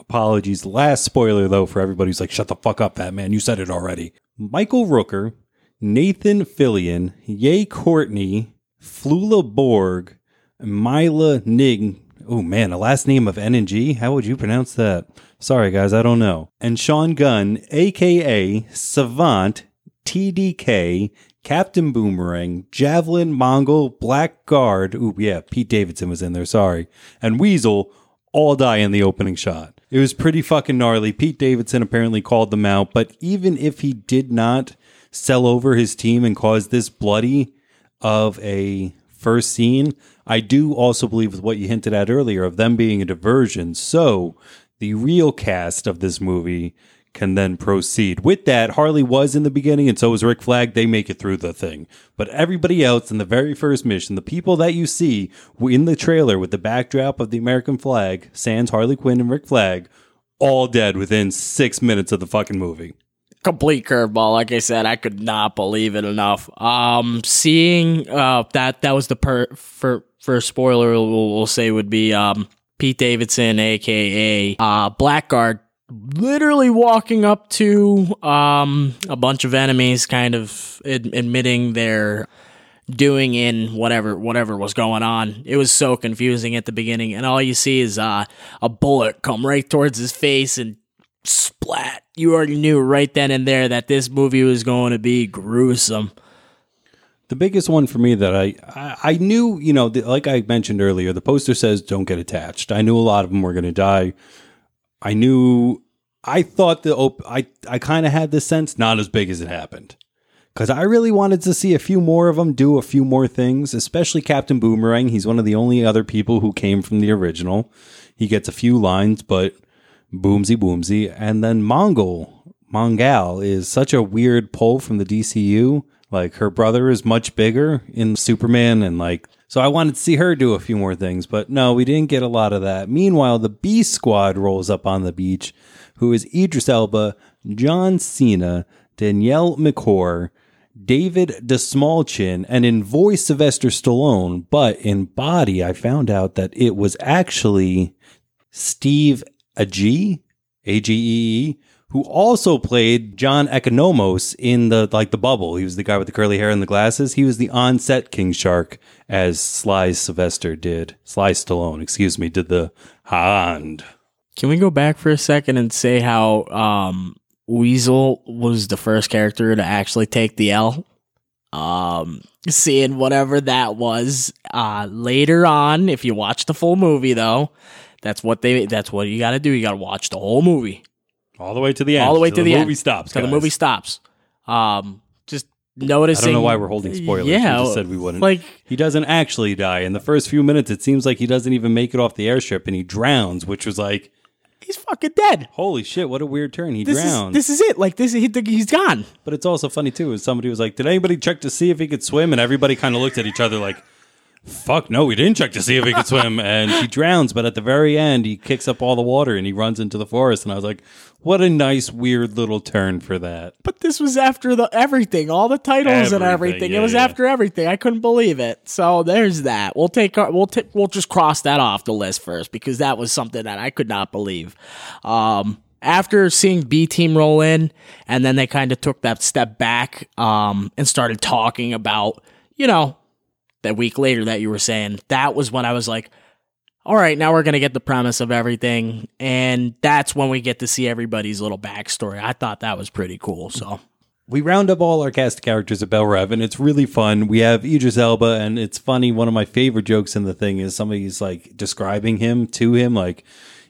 Apologies. Last spoiler, though, for everybody who's like, shut the fuck up, Batman. You said it already. Michael Rooker, Nathan Fillion, Jai Courtney, Flula Borg, Mila Ning. Oh man, a last name of N and G? How would you pronounce that? Sorry, guys, I don't know. And Sean Gunn, aka Savant, TDK, Captain Boomerang, Javelin, Mongol, Blackguard. Ooh, yeah, Pete Davidson was in there, sorry. And Weasel all die in the opening shot. It was pretty fucking gnarly. Pete Davidson apparently called them out, but even if he did not sell over his team and cause this bloody of a first scene, I do also believe with what you hinted at earlier of them being a diversion. So the real cast of this movie can then proceed. With that, Harley was in the beginning, and so was Rick Flag. They make it through the thing. But everybody else in the very first mission, the people that you see in the trailer with the backdrop of the American flag, Sans, Harley Quinn, and Rick Flag, all dead within six minutes of the fucking movie. Complete curveball. Like I said, I could not believe it enough. Um, seeing uh, that that was the per for first spoiler we'll, we'll say would be um Pete Davidson, aka uh, Blackguard, literally walking up to um, a bunch of enemies, kind of ad- admitting their doing in whatever whatever was going on. It was so confusing at the beginning, and all you see is uh, a bullet come right towards his face and splat. You already knew right then and there that this movie was going to be gruesome. The biggest one for me that I I, I knew, you know, the, like I mentioned earlier, the poster says "Don't get attached." I knew a lot of them were going to die. I knew. I thought the op- I I kind of had this sense, not as big as it happened, because I really wanted to see a few more of them do a few more things, especially Captain Boomerang. He's one of the only other people who came from the original. He gets a few lines, but boomsy boomsy, and then Mongol Mongal is such a weird pull from the DCU. Like her brother is much bigger in Superman, and like so I wanted to see her do a few more things, but no, we didn't get a lot of that. Meanwhile, the B Squad rolls up on the beach, who is Idris Elba, John Cena, Daniela Melchior, David Dastmalchian, and in voice Sylvester Stallone, but in body, I found out that it was actually Steve Agee, A G E E, who also played John Economos in the like the bubble. He was the guy with the curly hair and the glasses. He was the on-set King Shark as Sly Sylvester did. Sly Stallone, excuse me, did the hand. Can we go back for a second and say how um, Weasel was the first character to actually take the L? Um, seeing whatever that was uh, later on, if you watch the full movie, though, that's what they. That's what you got to do. You got to watch the whole movie, All the way to the end. all the way to till the, movie end, stops. till the movie stops. Um, just noticing. I don't know why we're holding spoilers. Yeah, we just said we wouldn't. Like he doesn't actually die. In the first few minutes, it seems like he doesn't even make it off the airship, and he drowns, which was like, he's fucking dead. holy shit, what a weird turn. He This drowns. is this is it. Like this, he, he's gone. But it's also funny too, is somebody was like, Did anybody check to see if he could swim? And everybody kind of looked at each other like, Fuck no, we didn't check to see if he could swim. And he drowns, but at the very end he kicks up all the water and he runs into the forest. And I was like, What a nice, weird little turn for that. But this was after the everything, all the titles and Everything, everything. yeah, it was yeah. after everything. I couldn't believe it. So there's that. We'll take our, we'll t- we'll just cross that off the list first because that was something that I could not believe. Um, after seeing B team roll in, and then they kind of took that step back um, and started talking about, you know, that week later that you were saying. That was when I was like, all right, now we're going to get the premise of everything. And that's when we get to see everybody's little backstory. I thought that was pretty cool. So, We round up all our cast characters at Belle Reve, and it's really fun. We have Idris Elba, and it's funny. One of my favorite jokes in the thing is somebody's like describing him to him, like,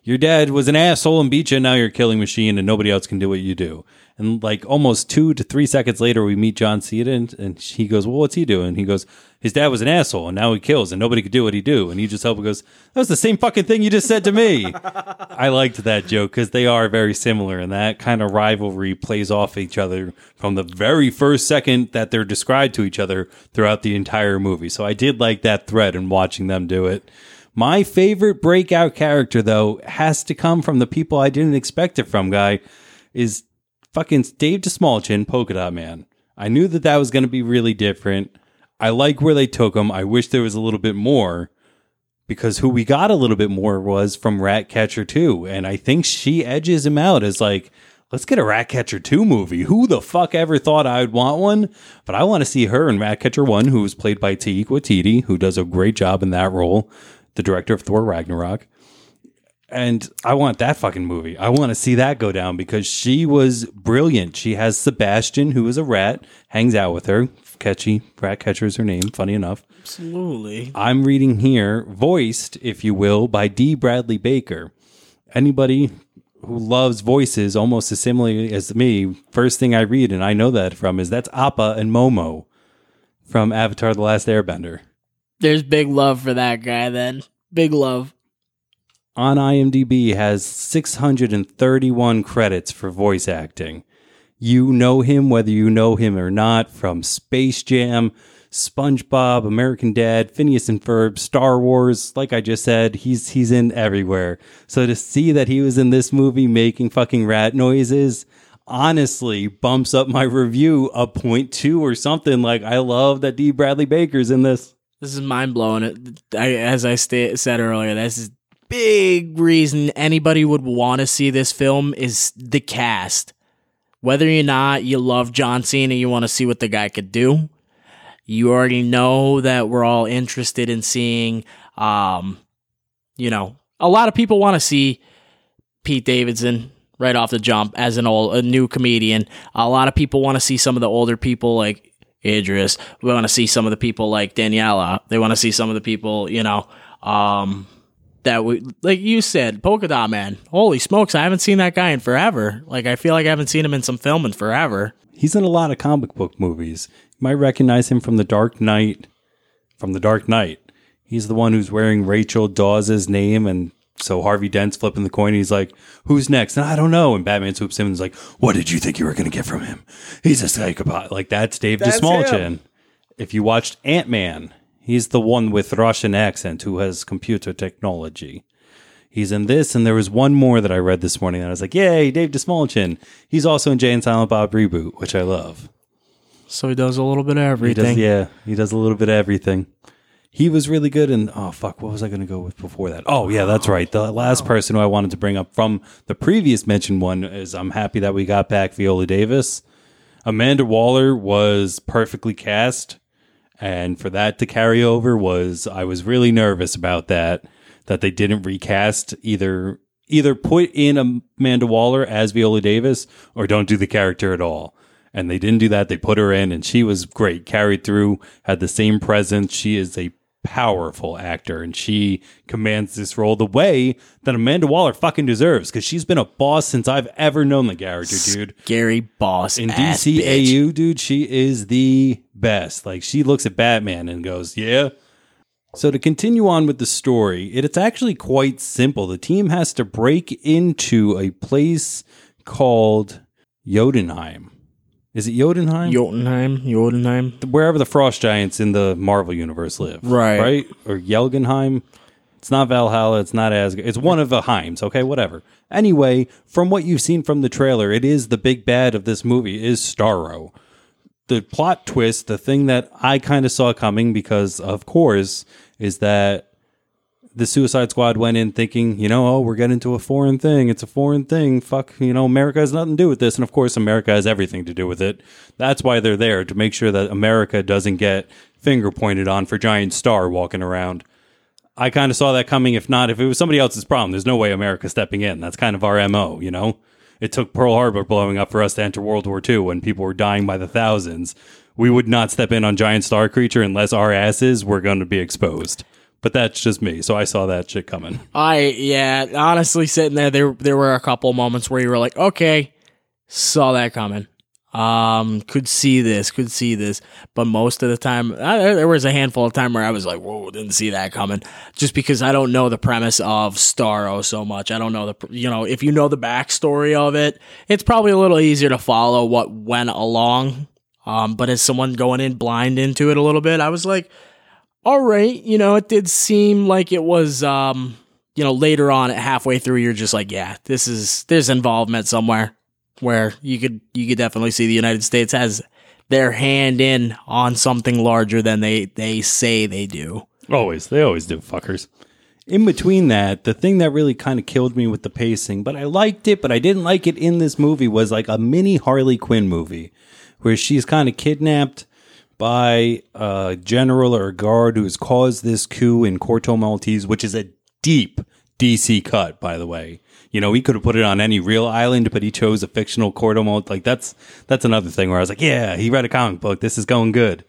your dad was an asshole and beat you, and now you're a killing machine, and nobody else can do what you do. And like almost two to three seconds later, we meet John Cena, and, and he goes, "Well, what's he doing?" He goes, "His dad was an asshole, and now he kills, and nobody could do what he do." And he just helped and goes, "That was the same fucking thing you just said to me." I liked that joke because they are very similar, and that kind of rivalry plays off each other from the very first second that they're described to each other throughout the entire movie. So I did like that thread and watching them do it. My favorite breakout character, though, has to come from the people I didn't expect it from, guy, is fucking Dave Dastmalchian, Polka Dot Man. I knew that that was going to be really different. I like where they took him. I wish there was a little bit more because who we got a little bit more was from Ratcatcher 2. And I think she edges him out as like, let's get a Ratcatcher 2 movie. Who the fuck ever thought I would want one? But I want to see her in Ratcatcher 1, who was played by Taika Waititi, who does a great job in that role, the director of Thor Ragnarok and I want that fucking movie. I want to see that go down because she was brilliant. She has Sebastian, who is a rat, hangs out with her. Catchy, rat catcher is her name. Funny enough. Absolutely. I'm reading here, voiced, if you will, by D. Bradley Baker. Anybody who loves voices almost as similarly as me, first thing I read, and I know that from, is that's Appa and Momo from Avatar: The Last Airbender. There's big love for that guy. Then big love. on IMDb has 631 credits for voice acting. You know him whether you know him or not from Space Jam, SpongeBob, American Dad, Phineas and Ferb, Star Wars. Like I just said, he's he's in everywhere. So to see that he was in this movie making fucking rat noises honestly bumps up my review a point two or something. Like I love that D. Bradley Baker's in this. This is mind blowing. As I said earlier, this is big reason anybody would want to see this film is the cast. Whether or not you love John Cena, you want to see what the guy could do. You already know that we're all interested in seeing, um, you know, a lot of people want to see Pete Davidson right off the jump as an old a new comedian. A lot of people want to see some of the older people like Idris. We want to see some of the people like Daniela. They want to see some of the people, you know, um, that we like you said, Polka Dot Man. Holy smokes, I haven't seen that guy in forever. Like I feel like I haven't seen him in some film in forever. He's in a lot of comic book movies. You might recognize him from The Dark Knight. From The Dark Knight. He's the one who's wearing Rachel Dawes' name, and so Harvey Dent's flipping the coin. And he's like, "Who's next?" And I don't know. And Batman swoops in and is like, "What did you think you were going to get from him? He's a psychopath." Like that's Dave That's Dastmalchian. him. If you watched Ant Man, he's the one with Russian accent who has computer technology. He's in this, and there was one more that I read this morning, and I was like, "Yay, Dave Dastmalchian!" He's also in Jay and Silent Bob reboot, which I love. So he does a little bit of He everything. does, yeah, he does a little bit of everything. He was really good And Oh fuck, what was I going to go with before that? Oh yeah, that's right. The last person who I wanted to bring up from the previous mentioned one is I'm happy that we got back Viola Davis. Amanda Waller was perfectly cast, and for that to carry over was I was really nervous about that that they didn't recast either either put in Amanda Waller as Viola Davis or don't do the character at all. And they didn't do that. They put her in and she was great, carried through, had the same presence. She is a powerful actor and she commands this role the way that Amanda Waller fucking deserves because she's been a boss since I've ever known the character, dude. Gary Boss In ass bitch. Dude, she is the best. Like she looks at Batman and goes, "Yeah." So to continue on with the story, it, it's actually quite simple. The team has to break into a place called Jotunheim. Is it Jotunheim? Jotunheim, Jotunheim. Wherever the Frost Giants in the Marvel universe live, Right. Right or Jelgenheim. It's not Valhalla. It's not Asgard. It's one of the Heims. Okay, whatever. Anyway, from what you've seen from the trailer, it is the big bad of this movie is Starro. The plot twist, the thing that I kind of saw coming, because of course, is that the Suicide Squad went in thinking, you know, oh, we're getting into a foreign thing. It's a foreign thing. Fuck, you know, America has nothing to do with this. And of course, America has everything to do with it. That's why they're there to make sure that America doesn't get finger pointed on for giant star walking around. I kind of saw that coming. If not, if it was somebody else's problem, there's no way America stepping in. That's kind of our MO, you know? It took Pearl Harbor blowing up for us to enter World War II when people were dying by the thousands. We would not step in on giant star creature unless our asses were going to be exposed. But that's just me. So I saw that shit coming. I yeah, honestly, sitting there, there there were a couple moments where you were like, okay, saw that coming. Um, could see this, could see this, but most of the time, I, there was a handful of time where I was like, "Whoa, didn't see that coming," just because I don't know the premise of Starro so much. I don't know the, you know, if you know the backstory of it, it's probably a little easier to follow what went along. Um, but as someone going in blind into it a little bit, I was like, "All right," you know, it did seem like it was, um, you know, later on at halfway through, you're just like, "Yeah, this is there's involvement somewhere." where you could you could definitely see the United States has their hand in on something larger than they they say they do. Always. They always do, fuckers. In between that, the thing that really kind of killed me with the pacing, but I liked it, but I didn't like it in this movie, was like a mini Harley Quinn movie where she's kind of kidnapped by a general or a guard who has caused this coup in Corto Maltese, which is a deep DC cut, by the way. You know, he could have put it on any real island, but he chose a fictional Corto Maltese. Like that's that's another thing where I was like, yeah, he read a comic book. This is going good.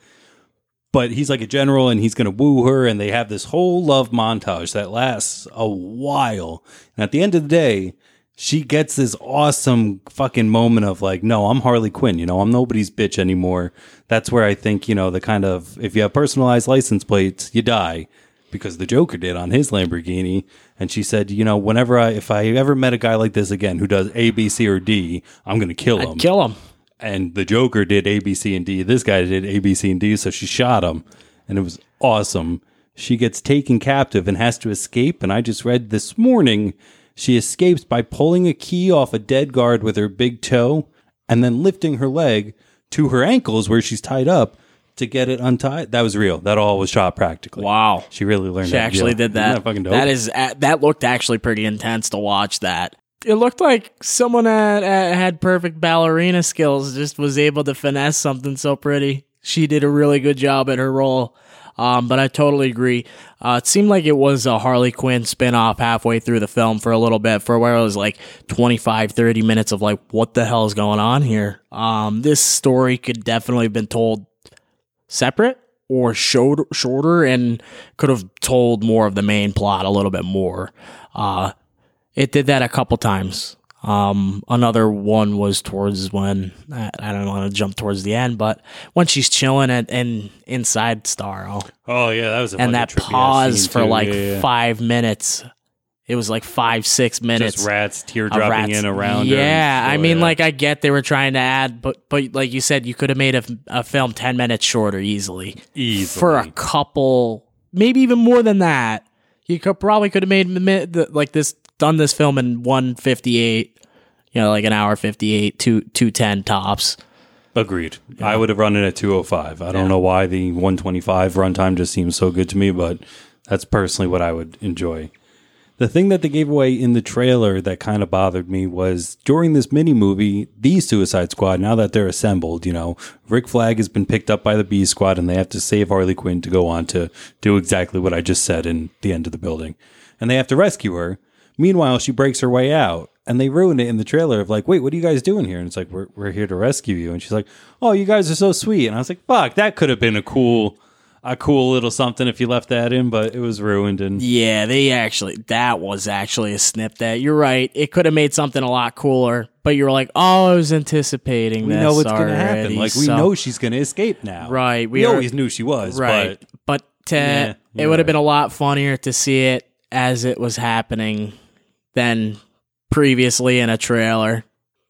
But he's like a general, and he's going to woo her, and they have this whole love montage that lasts a while. And at the end of the day, she gets this awesome fucking moment of like, no, I'm Harley Quinn. You know, I'm nobody's bitch anymore. That's where I think you know the kind of if you have personalized license plates, you die because the Joker did on his Lamborghini. And she said, you know, whenever I, if I ever met a guy like this again who does A, B, C, or D, I'm going to kill him. I'd kill him. And the Joker did A, B, C, and D. This guy did A, B, C, and D. So she shot him. And it was awesome. She gets taken captive and has to escape. And I just read this morning she escapes by pulling a key off a dead guard with her big toe and then lifting her leg to her ankles where she's tied up to get it untied. That was real. That all was shot practically. Wow. She really learned. She how actually deal. did that. Isn't that fucking dope. That is that looked actually pretty intense to watch that. It looked like someone that had perfect ballerina skills just was able to finesse something so pretty. She did a really good job at her role. Um, but I totally agree. Uh, it seemed like it was a Harley Quinn spinoff halfway through the film for a little bit, for where it was like 25, 30 minutes of like, what the hell is going on here? Um, this story could definitely have been told separate or showed shorter and could have told more of the main plot a little bit more. Uh, it did that a couple times. Um, another one was towards when I, I don't want to jump towards the end, but when she's chilling and, and inside Starro, oh yeah, that was a and that fucking trippy ass pause for too. like Yeah, yeah. five minutes. It was like five, six minutes. Just rats tear of dropping rats. in around her. Yeah, I mean, like I get they were trying to add, but but like you said, you could have made a, a film ten minutes shorter easily easily for a couple, maybe even more than that. You could probably could have made like this, done this film in one fifty eight, you know, like an hour fifty eight, two two ten tops. Agreed. I would have run it at 205. I don't know why the 125 runtime just seems so good to me, but that's personally what I would enjoy. The thing that they gave away in the trailer that kind of bothered me was during this mini movie, the Suicide Squad, now that they're assembled, you know, Rick Flag has been picked up by the B Squad and they have to save Harley Quinn to go on to do exactly what I just said in the end of the building. And they have to rescue her. Meanwhile, she breaks her way out. And they ruined it in the trailer of like, wait, what are you guys doing here? And it's like, we're, we're here to rescue you. And she's like, oh, you guys are so sweet. And I was like, fuck, that could have been a cool, a cool little something if you left that in, but it was ruined. And Yeah, they actually that was actually a snip that you're right. It could have made something a lot cooler, but you're like, oh, I was anticipating we this. know what's going to happen. Like, we so- know she's going to escape now. Right, We, we are- always knew she was, right. but But, to, Yeah, it would have right. been a lot funnier to see it as it was happening than previously in a trailer.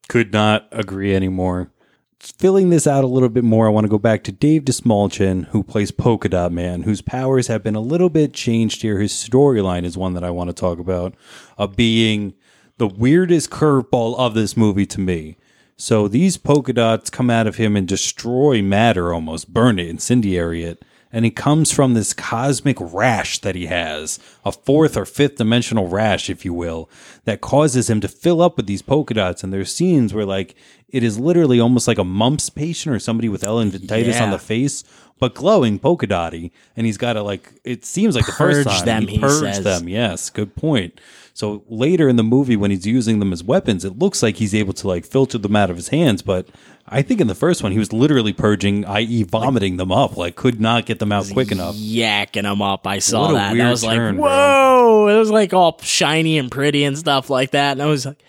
could not agree anymore. Filling this out a little bit more, I want to go back to Dave Dastmalchian, who plays Polka Dot Man, whose powers have been a little bit changed here. His storyline is one that I want to talk about, of being the weirdest curveball of this movie to me. So these polka dots come out of him and destroy matter almost, burn it, incendiary it. And it comes from this cosmic rash that he has, a fourth or fifth dimensional rash, if you will, that causes him to fill up with these polka dots. And there's scenes where, like, it is literally almost like a mumps patient or somebody with elephantitis on the face, but glowing polka dotty. And he's got to like, it seems like the first time them, he he purged says. them. Yes, good point. So later in the movie, when he's using them as weapons, it looks like he's able to like filter them out of his hands. But I think in the first one, he was literally purging, i.e., vomiting them up. Like, could not get them out quick enough. yakking them up. I saw that. and I weird was like, turn, bro. whoa! It was like all shiny and pretty and stuff like that. And I was like,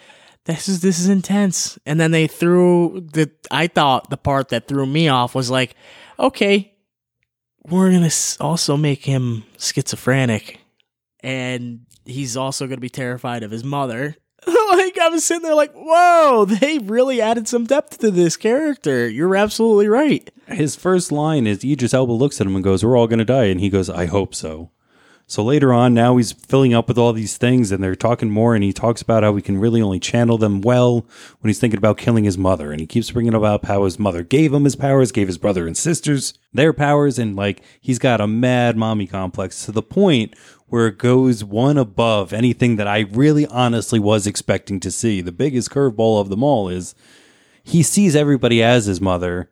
this is this is intense. And then they threw the. I thought the part that threw me off was like, okay, we're gonna also make him schizophrenic, and he's also gonna be terrified of his mother. like I was sitting there like, whoa, they really added some depth to this character. You're absolutely right. his first line is Idris Elba looks at him and goes, "We're all going to die," and he goes, "I hope so." So later on, now he's filling up with all these things, and they're talking more, and he talks about how we can really only channel them well when he's thinking about killing his mother, and he keeps bringing up how his mother gave him his powers, gave his brother and sisters their powers, and like he's got a mad mommy complex to the point where it goes one above anything that I really honestly was expecting to see. The biggest curveball of them all is he sees everybody as his mother,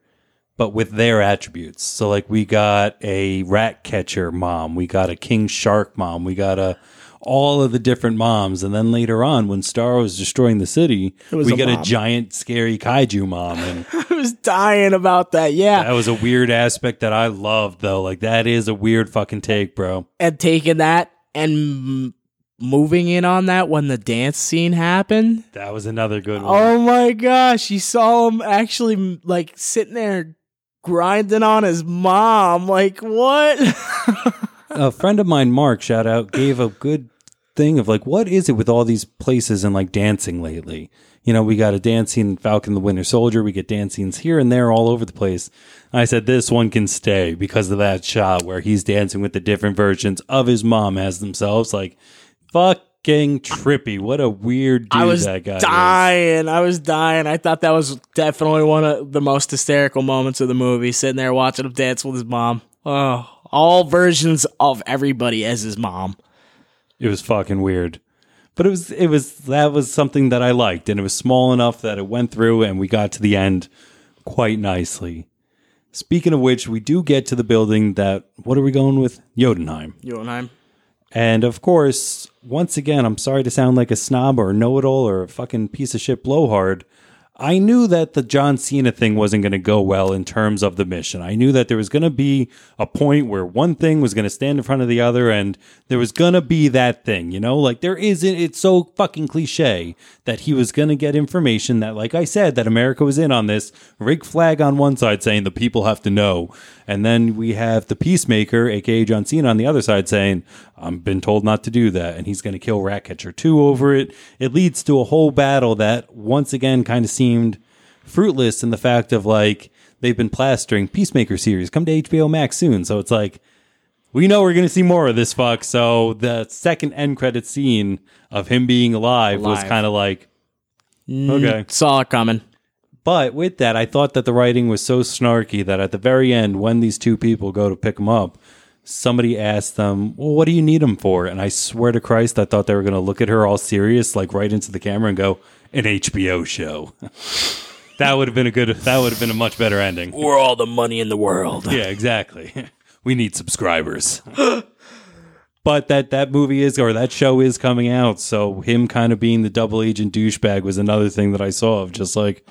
but with their attributes. So like we got a rat catcher mom, we got a king shark mom, we got a all of the different moms, and then later on when Star was destroying the city, we a got a giant scary kaiju mom, and I was dying about that. Yeah. that was a weird aspect that I loved though. Like that is a weird fucking take, bro. and taking that and moving in on that when the dance scene happened. That was another good one. Oh my gosh, you saw him actually like sitting there grinding on his mom. Like, what? a friend of mine, Mark, shout out, gave a good thing of like, what is it with all these places and like dancing lately? You know, we got a dancing Falcon the Winter Soldier. We get dancings here and there all over the place. I said this one can stay because of that shot where he's dancing with the different versions of his mom as themselves. Like, fucking trippy. What a weird dude I was that guy is. dying. I was dying. I thought that was definitely one of the most hysterical moments of the movie. Sitting there watching him dance with his mom. Oh, all versions of everybody as his mom. It was fucking weird. But it was it was that was something that I liked and it was small enough that it went through and we got to the end quite nicely. Speaking of which, we do get to the building that what are we going with? Jotunheim. Jotunheim. And of course, once again, I'm sorry to sound like a snob or know-it-all or a fucking piece of shit blowhard. I knew that the John Cena thing wasn't going to go well in terms of the mission. I knew that there was going to be a point where one thing was going to stand in front of the other and there was going to be that thing, you know? Like there isn't it's so fucking cliche that he was going to get information that like I said that America was in on this, Rick Flag on one side saying the people have to know. And then we have the peacemaker, aka John Cena on the other side saying, I've been told not to do that and he's going to kill Ratcatcher 2 over it. It leads to a whole battle that once again kind of seemed fruitless in the fact of like they've been plastering Peacemaker series come to HBO Max soon. So it's like we know we're going to see more of this fuck. So the second end credit scene of him being alive, was kind of like mm, okay. Saw it coming. But with that, I thought that the writing was so snarky that at the very end, when these two people go to pick him up, somebody asked them, "Well, what do you need him for?" And I swear to Christ, I thought they were going to look at her all serious, like right into the camera, and go, "An HBO show." that would have been a good. That would have been a much better ending. We're all the money in the world. Yeah, exactly. we need subscribers. but that that movie is or that show is coming out, so him kind of being the double agent douchebag was another thing that I saw of just like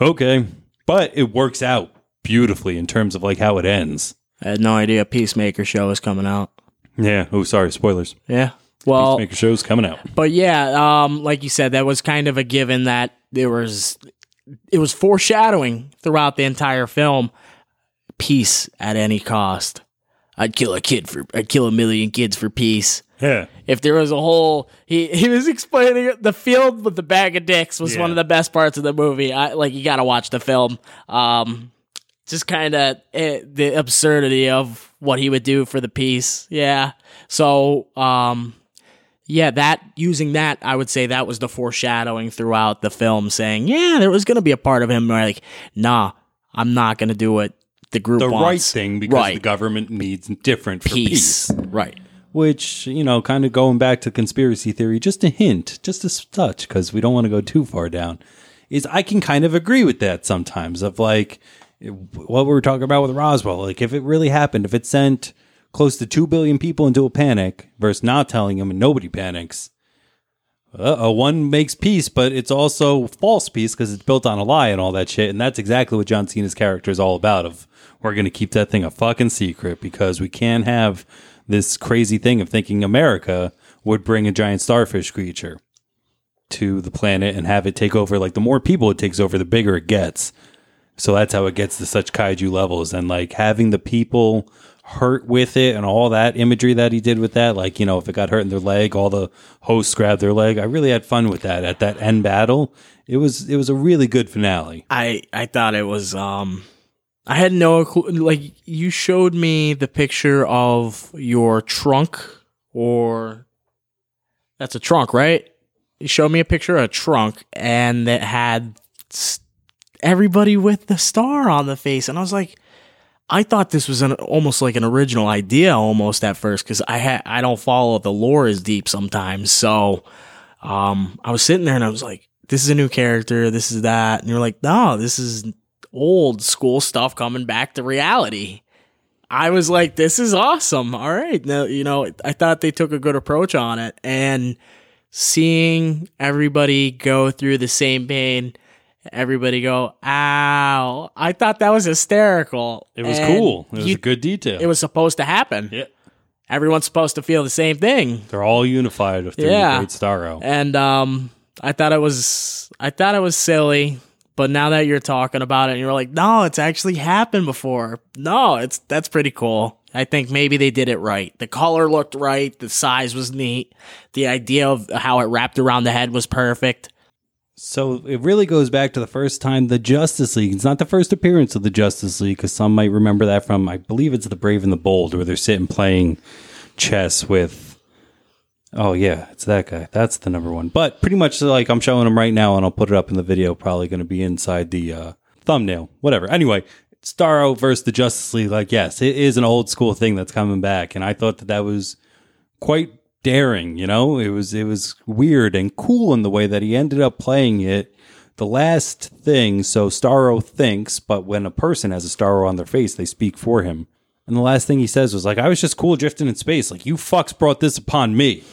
okay, but it works out beautifully in terms of like how it ends. I had no idea Peacemaker show was coming out. Yeah. Oh, sorry, spoilers. Yeah. Well, Peacemaker show's coming out. but yeah, um, like you said, that was kind of a given that there was it was foreshadowing throughout the entire film. Peace at any cost. I'd kill a kid for I'd kill a million kids for peace. Yeah. If there was a whole he he was explaining it, the field with the bag of dicks was Yeah. one of the best parts of the movie. I like you got to watch the film. Um just kind of the absurdity of what he would do for the peace. Yeah. So, um yeah, that using that, I would say that was the foreshadowing throughout the film saying, yeah, there was going to be a part of him where like, nah, I'm not going to do it." the group The right thing because right. the government needs different for peace. peace. Right. Which, you know, kind of going back to conspiracy theory, just a hint, just a touch, because we don't want to go too far down. is I can kind of agree with that sometimes. Of like what we were talking about with Roswell, like if it really happened, if it sent close to two billion people into a panic versus not telling them and nobody panics. Uh, one makes peace, but it's also false peace because it's built on a lie and all that shit. And that's exactly what John Cena's character is all about. Of we're going to keep that thing a fucking secret because we can't have this crazy thing of thinking America would bring a giant starfish creature to the planet and have it take over. Like the more people it takes over, the bigger it gets. So that's how it gets to such kaiju levels. And like having the people hurt with it and all that imagery that he did with that, like, you know, if it got hurt in their leg, all the hosts grabbed their leg. I really had fun with that at that end battle. It was it was a really good finale. I I thought it was um I had no clue. Like you showed me the picture of your trunk, or that's a trunk, right? You showed me a picture of a trunk, and it had everybody with the star on the face, and I was like, I thought this was an almost like an original idea, almost at first, because I ha- I don't follow the lore as deep sometimes. So, um, I was sitting there and I was like, this is a new character, this is that, and you're like, no, this is old school stuff coming back to reality. I was like, this is awesome. All right. Now, you know, I thought they took a good approach on it. And seeing everybody go through the same pain, everybody go, ow. I thought that was hysterical. It was and cool. It was you, a good detail. It was supposed to happen. Yeah. Everyone's supposed to feel the same thing. They're all unified with yeah. Great Starro. And um I thought it was I thought it was silly. But now that you're talking about it and you're like, no, it's actually happened before. No, it's that's pretty cool. I think maybe they did it right. The color looked right, the size was neat, the idea of how it wrapped around the head was perfect. So it really goes back to the first time the Justice League. It's not the first appearance of the Justice League because some might remember that from, I believe it's the Brave and the Bold, where they're sitting playing chess with Oh yeah, it's that guy. That's the number one. But pretty much like I'm showing him right now, and I'll put it up in the video. Probably going to be inside the uh, thumbnail. Whatever. Anyway, Starro versus the Justice League. Like, yes, it is an old school thing that's coming back, and I thought that that was quite daring. You know, it was it was weird and cool in the way that he ended up playing it. The last thing, so Starro thinks, but when a person has a Starro on their face, they speak for him. And the last thing he says was like, "I was just cool drifting in space. Like you fucks brought this upon me."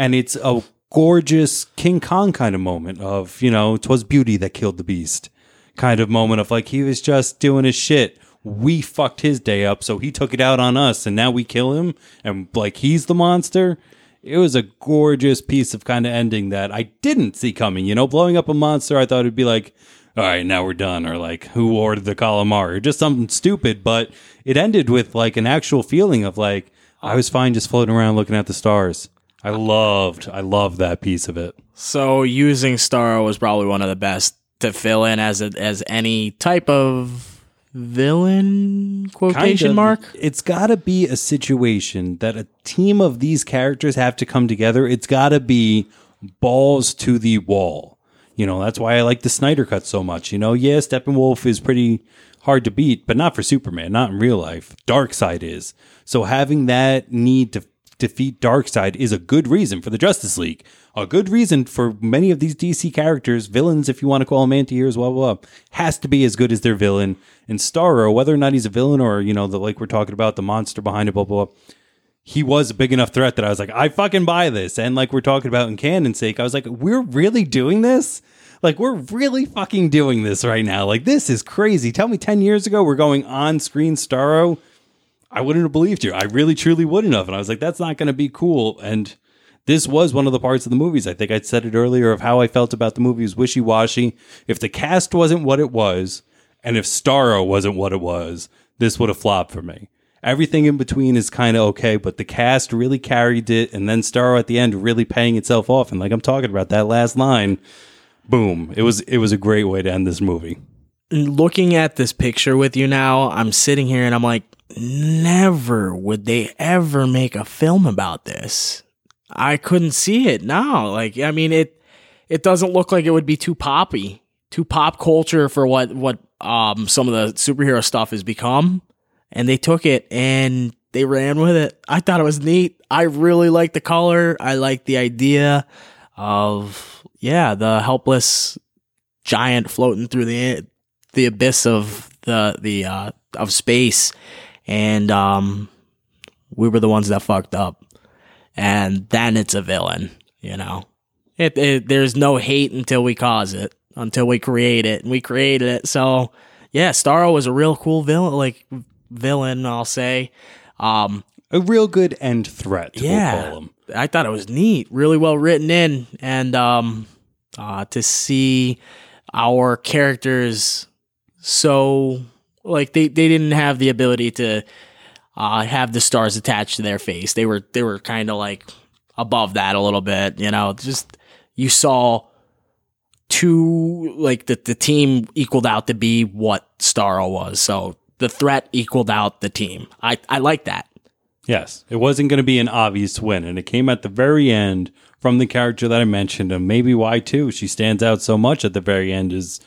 And it's a gorgeous King Kong kind of moment of you know, twas beauty that killed the beast kind of moment of like he was just doing his shit. We fucked his day up, so he took it out on us, and now we kill him, and like he's the monster. It was a gorgeous piece of kind of ending that I didn't see coming. You know, blowing up a monster, I thought it'd be like, all right, now we're done, or like, who ordered the calamari, or just something stupid. But it ended with like an actual feeling of like, I was fine just floating around looking at the stars. I loved, I loved that piece of it. So using Starro was probably one of the best to fill in as a, as any type of villain quotation kind of, mark. It's got to be a situation that a team of these characters have to come together. It's got to be balls to the wall. You know, that's why I like the Snyder cut so much. You know, yeah, Steppenwolf is pretty hard to beat, but not for Superman, not in real life. Darkseid is. So having that need to defeat Darkseid is a good reason for the Justice League. A good reason for many of these DC characters, villains, if you want to call them anti-heroes, blah, blah, blah, has to be as good as their villain. And Starro, whether or not he's a villain or, you know, the like we're talking about, the monster behind it, blah, blah, blah, he was a big enough threat that I was like, I fucking buy this. And like we're talking about in canon's sake, I was like, we're really doing this? Like we're really fucking doing this right now. Like this is crazy. Tell me 10 years ago we're going on screen Starro I wouldn't have believed you. I really, truly wouldn't have. And I was like, that's not going to be cool. And this was one of the parts of the movies. I think I said it earlier of how I felt about the movie was wishy washy. If the cast wasn't what it was, and if Starro wasn't what it was, this would have flopped for me. Everything in between is kind of okay, but the cast really carried it, and then Starro at the end really paying itself off. And like I'm talking about that last line, boom! It was it was a great way to end this movie. Looking at this picture with you now, I'm sitting here and I'm like, never would they ever make a film about this. I couldn't see it now. Like, I mean, it it doesn't look like it would be too poppy, too pop culture for what what um some of the superhero stuff has become. And they took it and they ran with it. I thought it was neat. I really like the color. I like the idea of yeah, the helpless giant floating through the the abyss of the the uh, of space, and um, we were the ones that fucked up, and then it's a villain. You know, it, it there's no hate until we cause it, until we create it, and we created it. So yeah, Starro was a real cool villain, like villain. I'll say. Um, A real good end threat, we'll yeah, call him. I thought it was neat, really well written in, and um, uh, to see our characters so like they, they didn't have the ability to uh, have the stars attached to their face. They were they were kind of like above that a little bit, you know. Just you saw two like the the team equaled out to be what Starro was. So the threat equaled out the team. I I like that. Yes, it wasn't going to be an obvious win, and it came at the very end from the character that I mentioned, and maybe why too she stands out so much at the very end is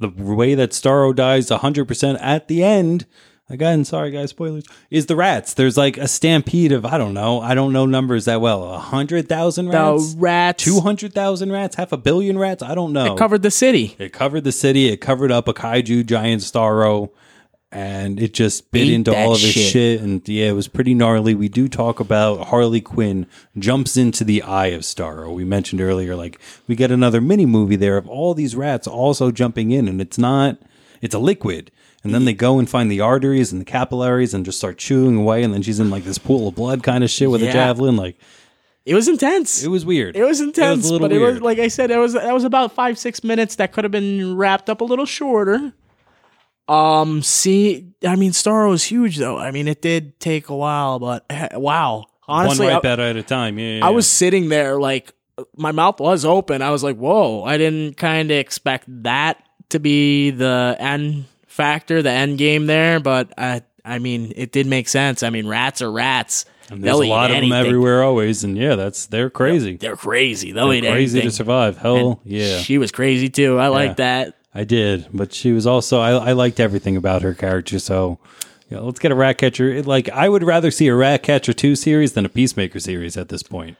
the way that Starro dies 100% at the end. Again, sorry guys, spoilers. Is the rats? There's like a stampede of I don't know, I don't know numbers that well. A hundred thousand rats, The rats two hundred thousand rats, half a billion rats. I don't know. It covered the city. It covered the city. It covered up a kaiju giant Starro, and it just bit Ate into all of his shit. shit. And yeah, it was pretty gnarly. We do talk about Harley Quinn jumps into the eye of Starro. We mentioned earlier, like we get another mini movie there of all these rats also jumping in, and it's not. It's a liquid. And then they go and find the arteries and the capillaries and just start chewing away. And then she's in like this pool of blood kind of shit with a javelin. Like It was intense. it was weird. It was intense, a little but it was like I said, it was that was about five six minutes that could have been wrapped up a little shorter. Um, see, I mean, Starro was huge though. I mean, it did take a while, but eh, wow, honestly, One I, right bat at a time. Yeah, yeah, I was sitting there like my mouth was open. I was like, whoa, I didn't kind of expect that to be the end factor, the end game there, but I, I mean, it did make sense. I mean, rats are rats. And there's They'll a lot of them everywhere always, and yeah, that's they're crazy. They're crazy. They'll They're eat crazy anything. to survive. Hell, yeah, She was crazy too. I like that. I did. But she was also I, I liked everything about her character. So yeah, let's get a Ratcatcher. It- Like I would rather see a Ratcatcher two series than a Peacemaker series at this point.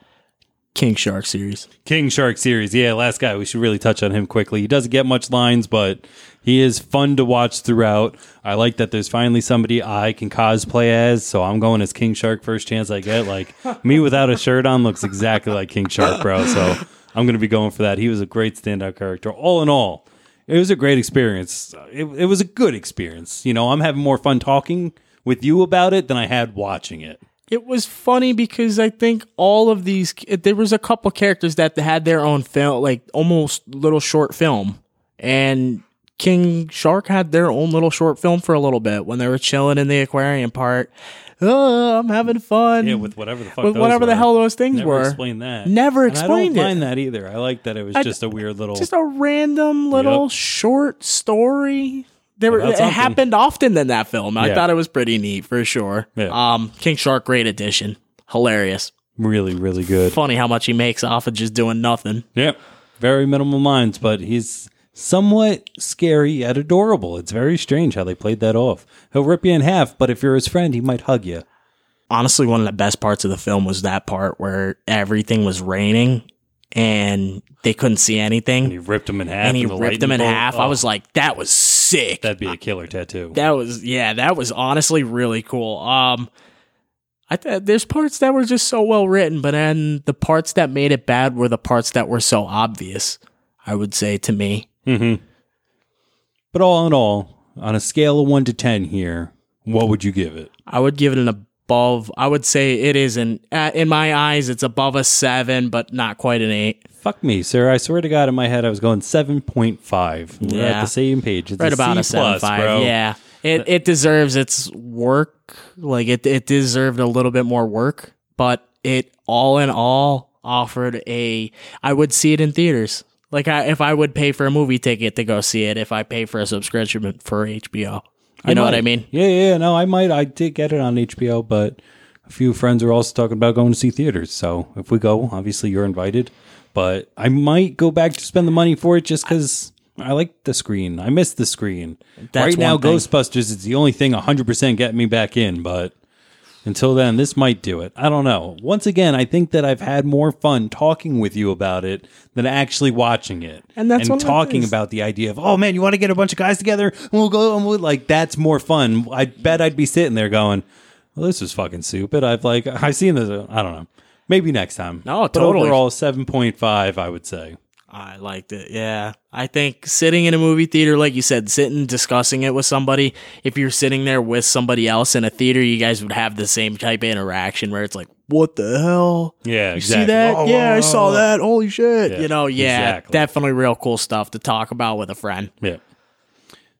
King Shark series. King Shark series, yeah, last guy. We should really touch on him quickly. He doesn't get much lines, but he is fun to watch throughout. I like that there's finally somebody I can cosplay as, so I'm going as King Shark first chance I get. Like me without a shirt on looks exactly like King Shark, bro. So I'm gonna be going for that. He was a great standout character. All in all, it was a great experience. It, it was a good experience. You know, I'm having more fun talking with you about it than I had watching it. It was funny because I think all of these there was a couple characters that had their own film, like almost little short film, and King Shark had their own little short film for a little bit when they were chilling in the aquarium part. Oh, I'm having fun. Yeah, with whatever the fuck, with whatever the hell those things Never were. explained that. Never And explained I it. don't mind that either. I like that it was I- just a weird little. Just a random little Yep. short story. There were, it happened often in that film. I Yeah. thought it was pretty neat for sure. Yeah. Um, King Shark, great addition, hilarious. really, really good. Funny how much he makes off of just doing nothing. Yep. Very minimal lines, but he's somewhat scary yet adorable. It's very strange how they played that off. He'll rip you in half, but if you're his friend, he might hug you. Honestly, one of the best parts of the film was that part where everything was raining and they couldn't see anything. And He ripped him in half. and he the ripped them in bolt. half. I Oh, was like, that was sick. that'd be a killer tattoo. that was yeah, that was honestly really cool. Um, I th- there's parts that were just so well written, but then the parts that made it bad were the parts that were so obvious. I would say to me, hmm But all in all, on a scale of one to ten here, what would you give it? I would give it an above. I would say it is an uh, in my eyes, it's above a seven, but not quite an eight. Fuck me, sir. I swear to God, in my head, I was going 7.5. We're at Yeah. the same page. It's Right about C a seven plus, five. bro. Yeah, it it deserves its work. Like it it deserved a little bit more work, but it all in all offered a. I would see it in theaters. Like I, if I would pay for a movie ticket to go see it, if I pay for a subscription for HBO, you know what I mean? Yeah, yeah, yeah. No, I might. I did get it on HBO, but a few friends are also talking about going to see theaters. So if we go, obviously you're invited. But I might go back to spend the money for it just because I like the screen. I miss the screen. Right now, thing. Ghostbusters is the only thing 100% getting me back in. But Until then, this might do it. I don't know. Once again, I think that I've had more fun talking with you about it than actually watching it. And that's one of talking things. about the idea of, oh man, you want to get a bunch of guys together and we'll go and we'll like that's more fun. I bet I'd be sitting there going, well, this is fucking stupid. I've like I've seen this. Uh, I don't know. Maybe next time. No, But totally. overall, seven point five, I would say. I liked it. Yeah. I think sitting in a movie theater, like you said, sitting discussing it with somebody, if you're sitting there with somebody else in a theater, you guys would have the same type of interaction where it's like, what the hell? Yeah, You see that? Oh, yeah, I oh, saw oh, that. Holy shit. Yeah, you know, yeah, exactly. definitely real cool stuff to talk about with a friend. Yeah.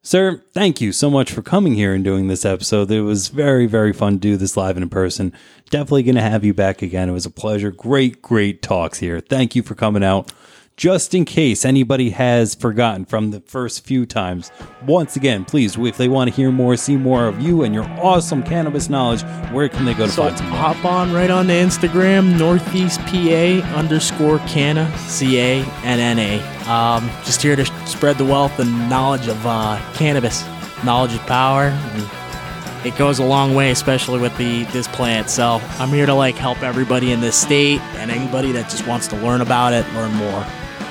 Sir, thank you so much for coming here and doing this episode. It was very, very fun to do this live and in person. Definitely going to have you back again. It was a pleasure. Great, great talks here. Thank you for coming out. Just in case anybody has forgotten from the first few times, once again, please, if they want to hear more, see more of you and your awesome cannabis knowledge, where can they go to So find some more? hop on right on to Instagram, Northeast PA underscore Canna, C A N N A. Um, just here to spread the wealth and knowledge of uh, cannabis. Knowledge is power. And it goes a long way, especially with the this plant. So I'm here to like help everybody in this state and anybody that just wants to learn about it, learn more.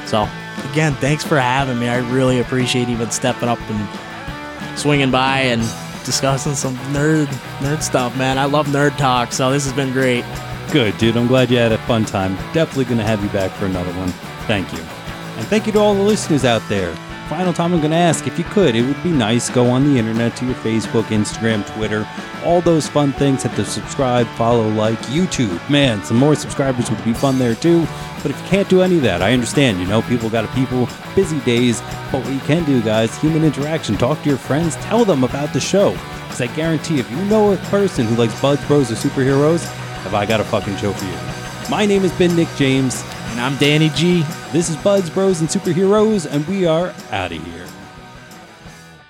So again, thanks for having me. I really appreciate even stepping up and swinging by and discussing some nerd nerd stuff, man. I love nerd talk, so this has been great. Good, dude. I'm glad you had a fun time. Definitely going to have you back for another one. Thank you. And thank you to all the listeners out there. Final time I'm going to ask if you could, it would be nice. Go on the internet to your Facebook, Instagram, Twitter, all those fun things. Hit the subscribe, follow, like, YouTube. Man, some more subscribers would be fun there too. But if you can't do any of that, I understand. You know, people got a people, busy days. But what you can do, guys, human interaction. Talk to your friends, tell them about the show. Because I guarantee if you know a person who likes Buds, Bros, or superheroes, have I got a fucking show for you. My name has been Nick James. And I'm Danny G. This is Buds, Bros, and Superheroes, and we are out of here.